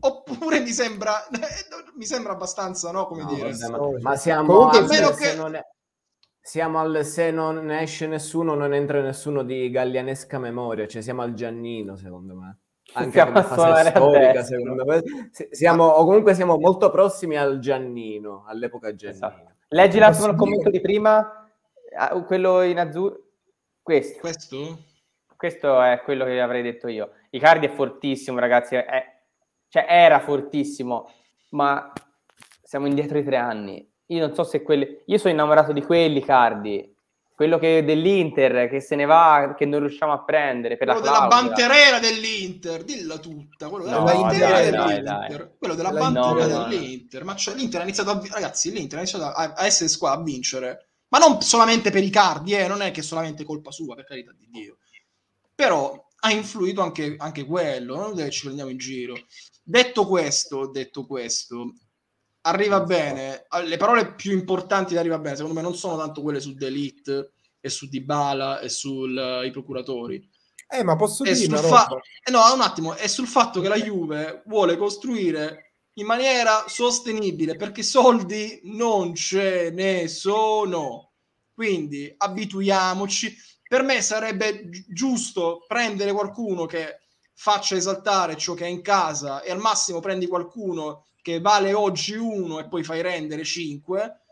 oppure mi sembra mi sembra abbastanza no come No, dire vabbè, ma, ma siamo Comunque, al a meno se che- non è- siamo al se non esce nessuno, non entra nessuno di gallianesca memoria, cioè siamo al Giannino, secondo me. Anche Siamo come a fase storica, secondo me. Si- Siamo, o comunque siamo molto prossimi al Giannino, all'epoca Giannino. Esatto. Leggi il commento di prima, quello in azzurro, questo. Questo? Questo è quello che avrei detto io. Icardi è fortissimo, ragazzi, è, cioè era fortissimo, ma siamo indietro di tre anni. Io non so se quelli... Io sono innamorato di quelli, Cardi quello che dell'Inter che se ne va, che non riusciamo a prendere per quello la della banterera dell'Inter, dilla tutta, quello della No, banterera dai, dell'Inter, dai, dai. quello della banterera no, dell'Inter, ma cioè, l'Inter ha iniziato a ragazzi, l'Inter ha iniziato a, a essere squadra a vincere, ma non solamente per i cardi, eh, non è che è solamente colpa sua, per carità di Dio. Però ha influito anche, anche quello, non che ci prendiamo in giro. Detto questo, detto questo, arriva bene. Le parole più importanti di arriva bene, secondo me, non sono tanto quelle su Delete e su Dybala e sui procuratori. Eh, ma posso dire sul fa- eh no, un attimo, è sul fatto che la Juve vuole costruire in maniera sostenibile perché soldi non ce ne sono. Quindi abituiamoci. Per me sarebbe gi- giusto prendere qualcuno che faccia esaltare ciò che è in casa e al massimo prendi qualcuno che vale oggi uno e poi fai rendere 5.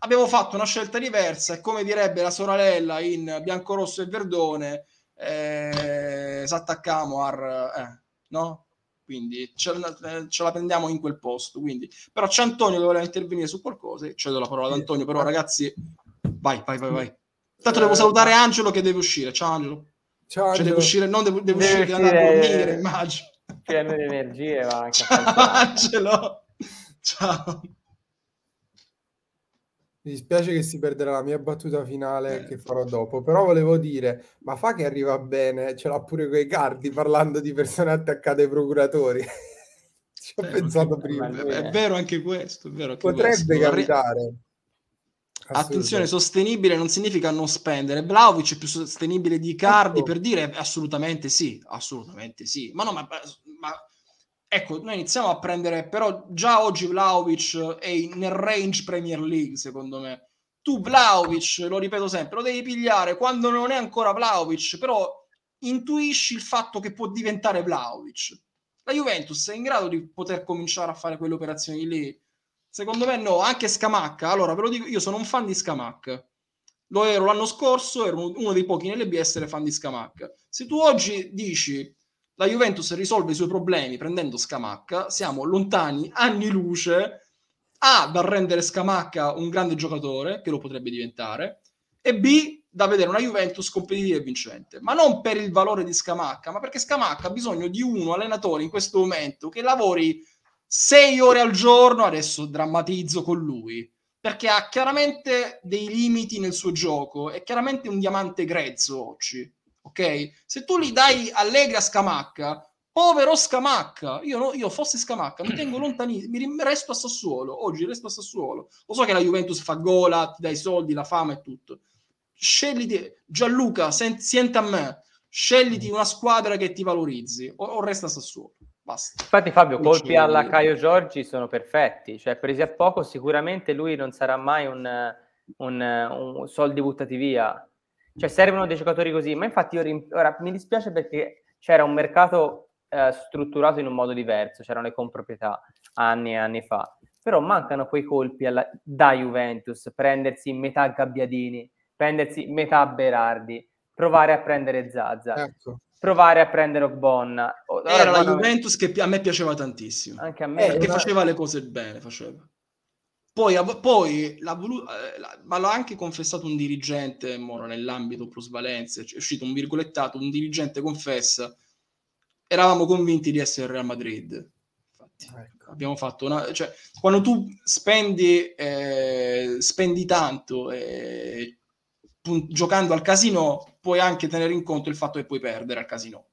Abbiamo fatto una scelta diversa e come direbbe la sorella in biancorosso e verdone, eh, s'attaccamo al eh, no? Quindi ce, la- ce la prendiamo in quel posto. Quindi. Però c'è Antonio che voleva intervenire su qualcosa. e Cedo la parola ad Antonio, però ragazzi, vai, vai, vai, vai. Tanto devo salutare Angelo che deve uscire. Ciao Angelo. Ciao, Cioè, Angelo. devo uscire, non devo, devo Deve uscire, devo andare a uscire- dormire, immagino. pieno di energie va anche Ciao Angelo. Ciao. Mi dispiace che si perderà la mia battuta finale Eh. che farò dopo, però volevo dire, ma fa che arriva bene, ce l'ha pure quei cardi parlando di persone attaccate ai procuratori. Ci ho Eh, pensato ma- prima. ma- È, è vero anche questo, è vero anche Potrebbe questo. Capitare. Attenzione, sostenibile non significa non spendere. Vlaovic è più sostenibile di Cardi Ecco. per dire assolutamente sì, assolutamente sì. Ma no, ma, ma- ecco, noi iniziamo a prendere, però già oggi Vlaovic è in- nel range Premier League, secondo me. Tu Vlaovic, lo ripeto sempre, lo devi pigliare quando non è ancora Vlaovic, però intuisci il fatto che può diventare Vlaovic. La Juventus è in grado di poter cominciare a fare quelle operazioni lì? Secondo me no, anche Scamacca. Allora, ve lo dico, io sono un fan di Scamacca. Lo ero l'anno scorso, ero uno dei pochi nell'NB a essere fan di Scamacca. Se tu oggi dici la Juventus risolve i suoi problemi prendendo Scamacca, siamo lontani anni luce A da rendere Scamacca un grande giocatore, che lo potrebbe diventare, e B da vedere una Juventus competitiva e vincente. Ma non per il valore di Scamacca, ma perché Scamacca ha bisogno di uno allenatore in questo momento che lavori sei ore al giorno, adesso drammatizzo con lui, perché ha chiaramente dei limiti nel suo gioco, è chiaramente un diamante grezzo oggi, ok? Se tu gli dai Allegri a Scamacca, povero Scamacca, io, no- io fossi Scamacca, mi tengo lontanissimo, mi resto a Sassuolo, oggi resto a Sassuolo, lo so che la Juventus fa gola, ti dà i soldi, la fama e tutto, scegliti, Gianluca, sen- sienta a me, scegliti una squadra che ti valorizzi, o, o resta a Sassuolo, basta. Infatti Fabio, colpi alla. Caio Giorgi sono perfetti, cioè presi a poco sicuramente lui non sarà mai un, un, un soldi buttati via, cioè servono dei giocatori così, ma infatti io rim- ora mi dispiace perché c'era un mercato eh, strutturato in un modo diverso, c'erano le comproprietà anni e anni fa, però mancano quei colpi alla- da Juventus, prendersi metà Gabbiadini, prendersi metà Berardi, provare a prendere Zaza, Ecco. Provare a prendere Ogbonna. O- ora Era la Juventus che a me piaceva tantissimo. Anche a me. Eh, perché una- faceva le cose bene, faceva. Poi, poi l'ha volu- eh, la- ma l'ha anche confessato un dirigente, Moro, nell'ambito plusvalenze, è uscito un virgolettato, un dirigente confessa, eravamo convinti di essere il Real Madrid. Infatti, Ecco. abbiamo fatto una... Cioè, quando tu spendi, eh, spendi tanto eh, pun- giocando al casino, puoi anche tenere in conto il fatto che puoi perdere al casino.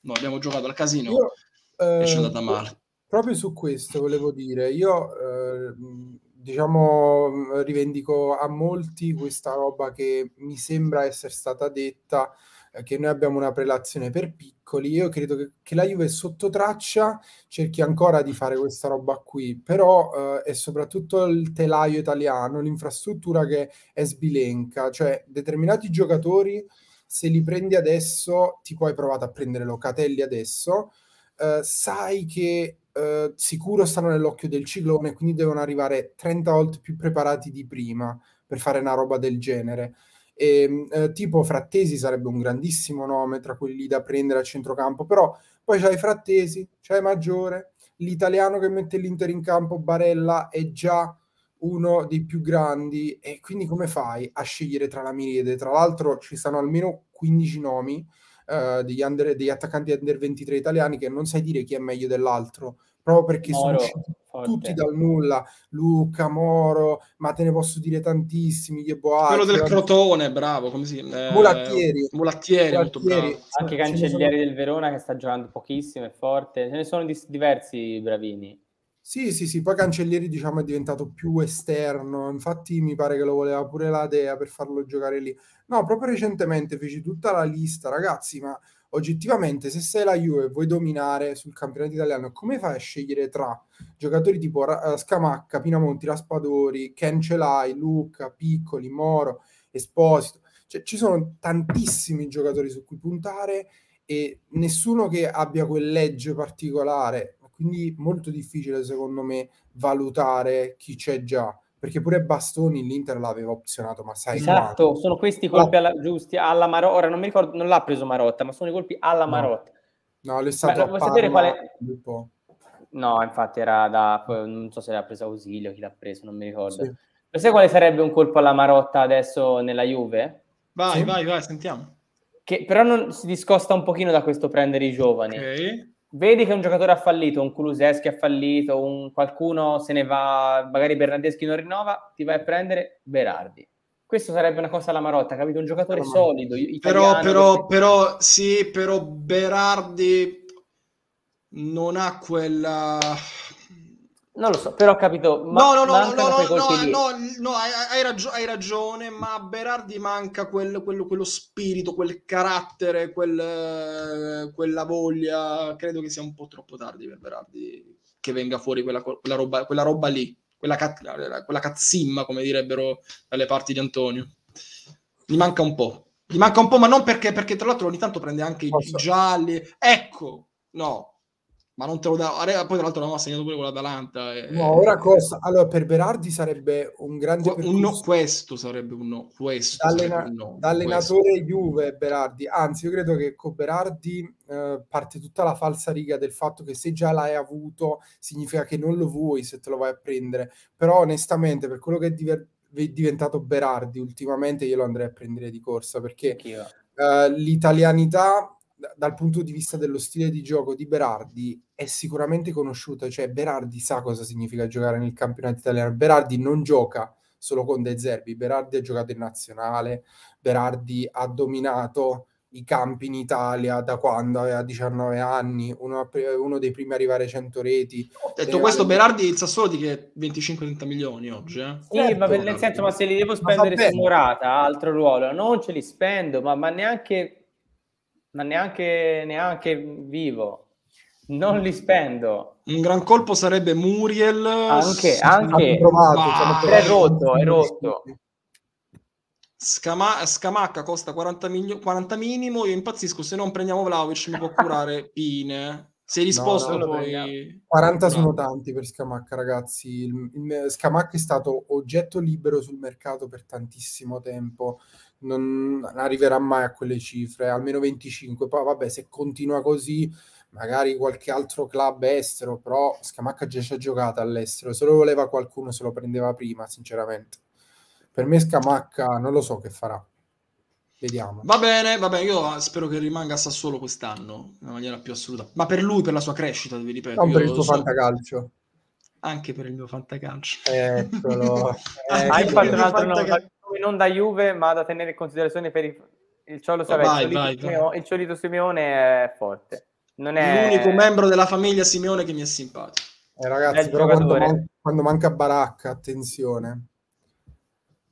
Noi abbiamo giocato al casino Io, e ci è eh, andata male. Proprio su questo volevo dire, io eh, diciamo rivendico a molti questa roba che mi sembra essere stata detta, eh, che noi abbiamo una prelazione per piccoli. Io credo che, che la Juve sotto traccia cerchi ancora di fare questa roba qui, però eh, è soprattutto il telaio italiano, l'infrastruttura che è sbilenca, cioè determinati giocatori se li prendi adesso, tipo hai provato a prendere Locatelli adesso, eh, sai che eh, sicuro stanno nell'occhio del ciclone, quindi devono arrivare 30 volte più preparati di prima per fare una roba del genere. E, eh, tipo Frattesi sarebbe un grandissimo nome tra quelli da prendere a centrocampo, però poi c'hai Frattesi, c'hai Maggiore, l'italiano che mette l'Inter in campo, Barella, è già uno dei più grandi e quindi come fai a scegliere tra la miriade? Tra l'altro ci stanno almeno 15 nomi uh, degli, under, degli, attaccanti under 23 italiani che non sai dire chi è meglio dell'altro, proprio perché Moro, sono usciti forte. tutti dal nulla, Luca, Moro, ma te ne posso dire tantissimi, Boati, quello del Crotone, bravo, come si chiama? Eh, Mulattieri. Mulattieri, Mulattieri. Anche Cancellieri sono... del Verona che sta giocando pochissimo, è forte, ce ne sono di- diversi bravini. Sì, sì, sì, poi Cancellieri diciamo è diventato più esterno, infatti mi pare che lo voleva pure la Dea per farlo giocare lì. No, proprio recentemente feci tutta la lista, ragazzi, ma oggettivamente se sei la Juve e vuoi dominare sul campionato italiano, come fai a scegliere tra giocatori tipo uh, Scamacca, Pinamonti, Raspadori, Cancelai, Luca, Piccoli, Moro, Esposito? Cioè, ci sono tantissimi giocatori su cui puntare e nessuno che abbia quel legge particolare quindi molto difficile secondo me valutare chi c'è già perché pure Bastoni l'Inter l'aveva opzionato, ma sai Esatto, quanto? sono questi colpi alla, giusti alla Marotta, ora non mi ricordo, non l'ha preso Marotta, ma sono i colpi alla Marotta. No, no è stato Beh, a sapere quale... No, infatti era da, non so se l'ha preso Ausilio, chi l'ha preso, non mi ricordo. Sì. Lo sai quale sarebbe un colpo alla Marotta adesso nella Juve? Vai, sì. vai, vai, sentiamo. Che però non, si discosta un pochino da questo prendere i giovani. Ok vedi che un giocatore ha fallito, un Kuluseschi ha fallito, un qualcuno se ne va, magari Bernardeschi non rinnova, ti vai a prendere Berardi. Questo sarebbe una cosa alla Marotta, capito? Un giocatore no, solido, italiano. Però, però, però, sì, però Berardi non ha quella non lo so, però ho capito. Ma- no, no, no, no, no, no, no, no hai, hai, hai, ragione, ma a Berardi manca quel, quello, quello, spirito, quel carattere, quel, quella voglia. Credo che sia un po' troppo tardi per Berardi che venga fuori quella, quella, roba, quella roba, lì, quella, cat- quella cazzimma, come direbbero dalle parti di Antonio. Mi manca un po'. Gli manca un po', ma non perché, perché tra l'altro ogni tanto prende anche Posso. i gialli. Ecco, no, ma non te lo dà. Poi, tra l'altro, l'aveva segnato pure con l'Atalanta. E... No, ora cosa? Allora, per Berardi sarebbe un grande. Un no, questo sarebbe un no. Questo D'allena... un no. Da allenatore questo. Juve, Berardi. Anzi, io credo che con Berardi eh, parte tutta la falsa riga del fatto che se già l'hai avuto, significa che non lo vuoi se te lo vai a prendere. Però, onestamente, per quello che è diver... diventato Berardi ultimamente, io lo andrei a prendere di corsa perché. Uh, l'italianità dal punto di vista dello stile di gioco di Berardi è sicuramente conosciuto, cioè Berardi sa cosa significa giocare nel campionato italiano. Berardi non gioca solo con De Zerbi, Berardi ha giocato in nazionale, Berardi ha dominato i campi in Italia da quando aveva 19 anni, uno, uno dei primi a arrivare a 100 reti. Ho detto questo, Berardi il Sassuolo di che 25-30 milioni oggi. Eh? Sì, certo. ma nel senso, ma se li devo spendere su Morata, altro ruolo, non ce li spendo, ma, ma neanche ma neanche, neanche vivo. Non li spendo. Un gran colpo sarebbe Muriel. Anche, anche. Provato, è rotto, è rotto. Scama- Scamacca costa 40, milio- 40 minimo. Io impazzisco. Se non prendiamo Vlaovic, mi può curare Pine. Sei risposto no, poi... 40 sono tanti per Scamacca, ragazzi. Il, il, Scamacca è stato oggetto libero sul mercato per tantissimo tempo non arriverà mai a quelle cifre, almeno 25. Poi vabbè, se continua così, magari qualche altro club estero, però Scamacca già ci ha giocato all'estero, se lo voleva qualcuno se lo prendeva prima, sinceramente. Per me Scamacca non lo so che farà. Vediamo. Va bene, va bene, io spero che rimanga a Sassuolo quest'anno, in maniera più assoluta. Ma per lui, per la sua crescita, vi ripeto. Non per il suo so. fantacalcio. Anche per il mio fantacalcio. Eccolo. eh, Hai fatto un altro nome non da Juve, ma da tenere in considerazione per il, il Ciolo Savezzi. Il, il Ciolito Simeone è forte. Non è... L'unico membro della famiglia Simeone che mi è simpatico. Eh, ragazzi, però quando, man- quando, manca Baracca, attenzione.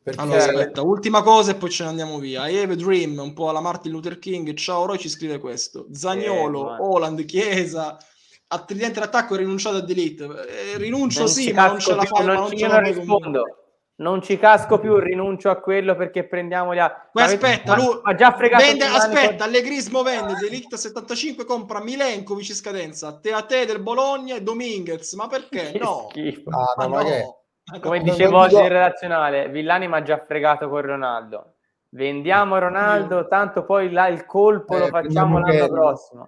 Perché... Allora, aspetta, ultima cosa e poi ce ne andiamo via. I have a dream, un po' alla Martin Luther King. Ciao, Roy ci scrive questo. Zagnolo, eh, Holland, Chiesa, a tridente d'attacco è rinunciato a Delete. Eh, rinuncio non sì, ma non ce la fai. Non, non, ce la rispondo. Non ci casco più, rinuncio a quello perché prendiamo gli altri. Ma aspetta, lui ha già fregato. Vende, aspetta, Allegrismo vende Delict 75, compra Milenkovic in scadenza, Teate del Bologna e Dominguez. Ma perché? No. Ah, no, no. Come dicevo oggi in relazionale, Villani mi ha già fregato con Ronaldo. Vendiamo Ronaldo, tanto poi là il colpo Eh, lo facciamo prendiamo l'anno Kelly. prossimo.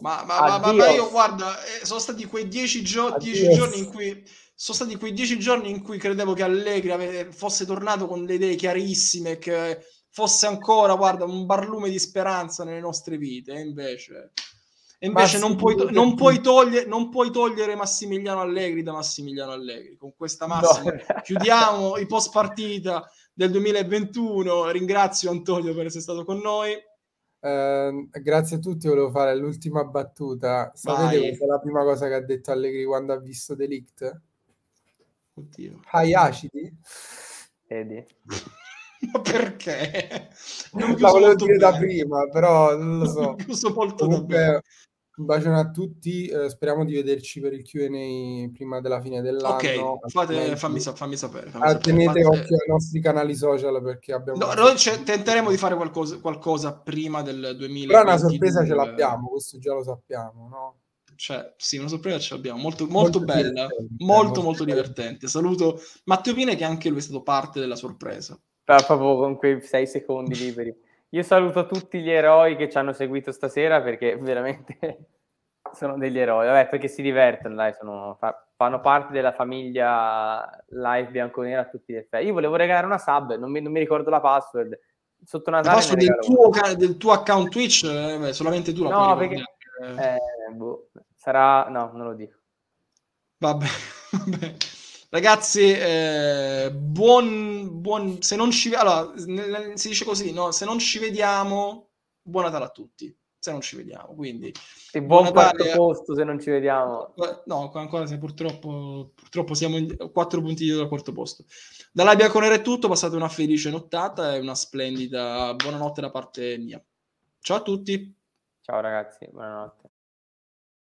Ma, ma- ma- ma- ma io guarda, eh, sono stati quei dieci, gio- dieci giorni in cui sono stati quei dieci giorni in cui credevo che Allegri fosse tornato con le idee chiarissime, che fosse ancora, guarda, un barlume di speranza nelle nostre vite. E invece, e invece non, puoi to- non puoi toglie- non puoi togliere Massimiliano Allegri da Massimiliano Allegri. Con questa massima No. chiudiamo i post partita del 2021. Ringrazio Antonio per essere stato con noi. Eh, grazie a tutti, volevo fare l'ultima battuta. Sapete Vai. questa è la prima cosa che ha detto Allegri quando ha visto Delict? Oddio. Hai acidi? Vedi? Ma perché? Non La volevo dire da bene. prima, però non lo so. Non molto da bene. Comunque, un bacione a tutti. eh, speriamo di vederci per il QA prima della fine dell'anno. Ok, fate- fammi, fammi sapere. fammi Ah, sapere. tenete Fate- occhio ai nostri canali social perché abbiamo. No, noi ce- tenteremo di fare qualcosa, qualcosa prima del 2022. Però una sorpresa ce l'abbiamo, questo già lo sappiamo, no? Cioè, sì, una sorpresa ce l'abbiamo. Molto, molto, Molto bella, molto, molto molto divertente. Saluto Matteo Pine che anche lui è stato parte della sorpresa. Però proprio con quei sei secondi liberi. Io saluto tutti gli eroi che ci hanno seguito stasera perché veramente sono degli eroi. Vabbè, perché si divertono, dai, sono- fa- fanno parte della famiglia live bianconera a tutti gli effetti. Io volevo regalare una sub, non mi, non mi ricordo la password. Sotto Natale passo ne del tuo, del tuo account Twitch, eh, beh, solamente tu la No, puoi perché- una. Eh, boh, sarà... No, non lo dico. Vabbè, vabbè. Ragazzi, eh, buon, buon, se non ci, allora, si dice così, no? Se non ci vediamo, buon Natale a tutti. Se non ci vediamo, quindi E buon Buon quarto Natale. posto se non ci vediamo. No, ancora se purtroppo, purtroppo siamo in quattro punti dietro al quarto posto. Dalla Bianconera è tutto, passate una felice nottata e una splendida buonanotte da parte mia. Ciao a tutti. Ciao ragazzi, buonanotte.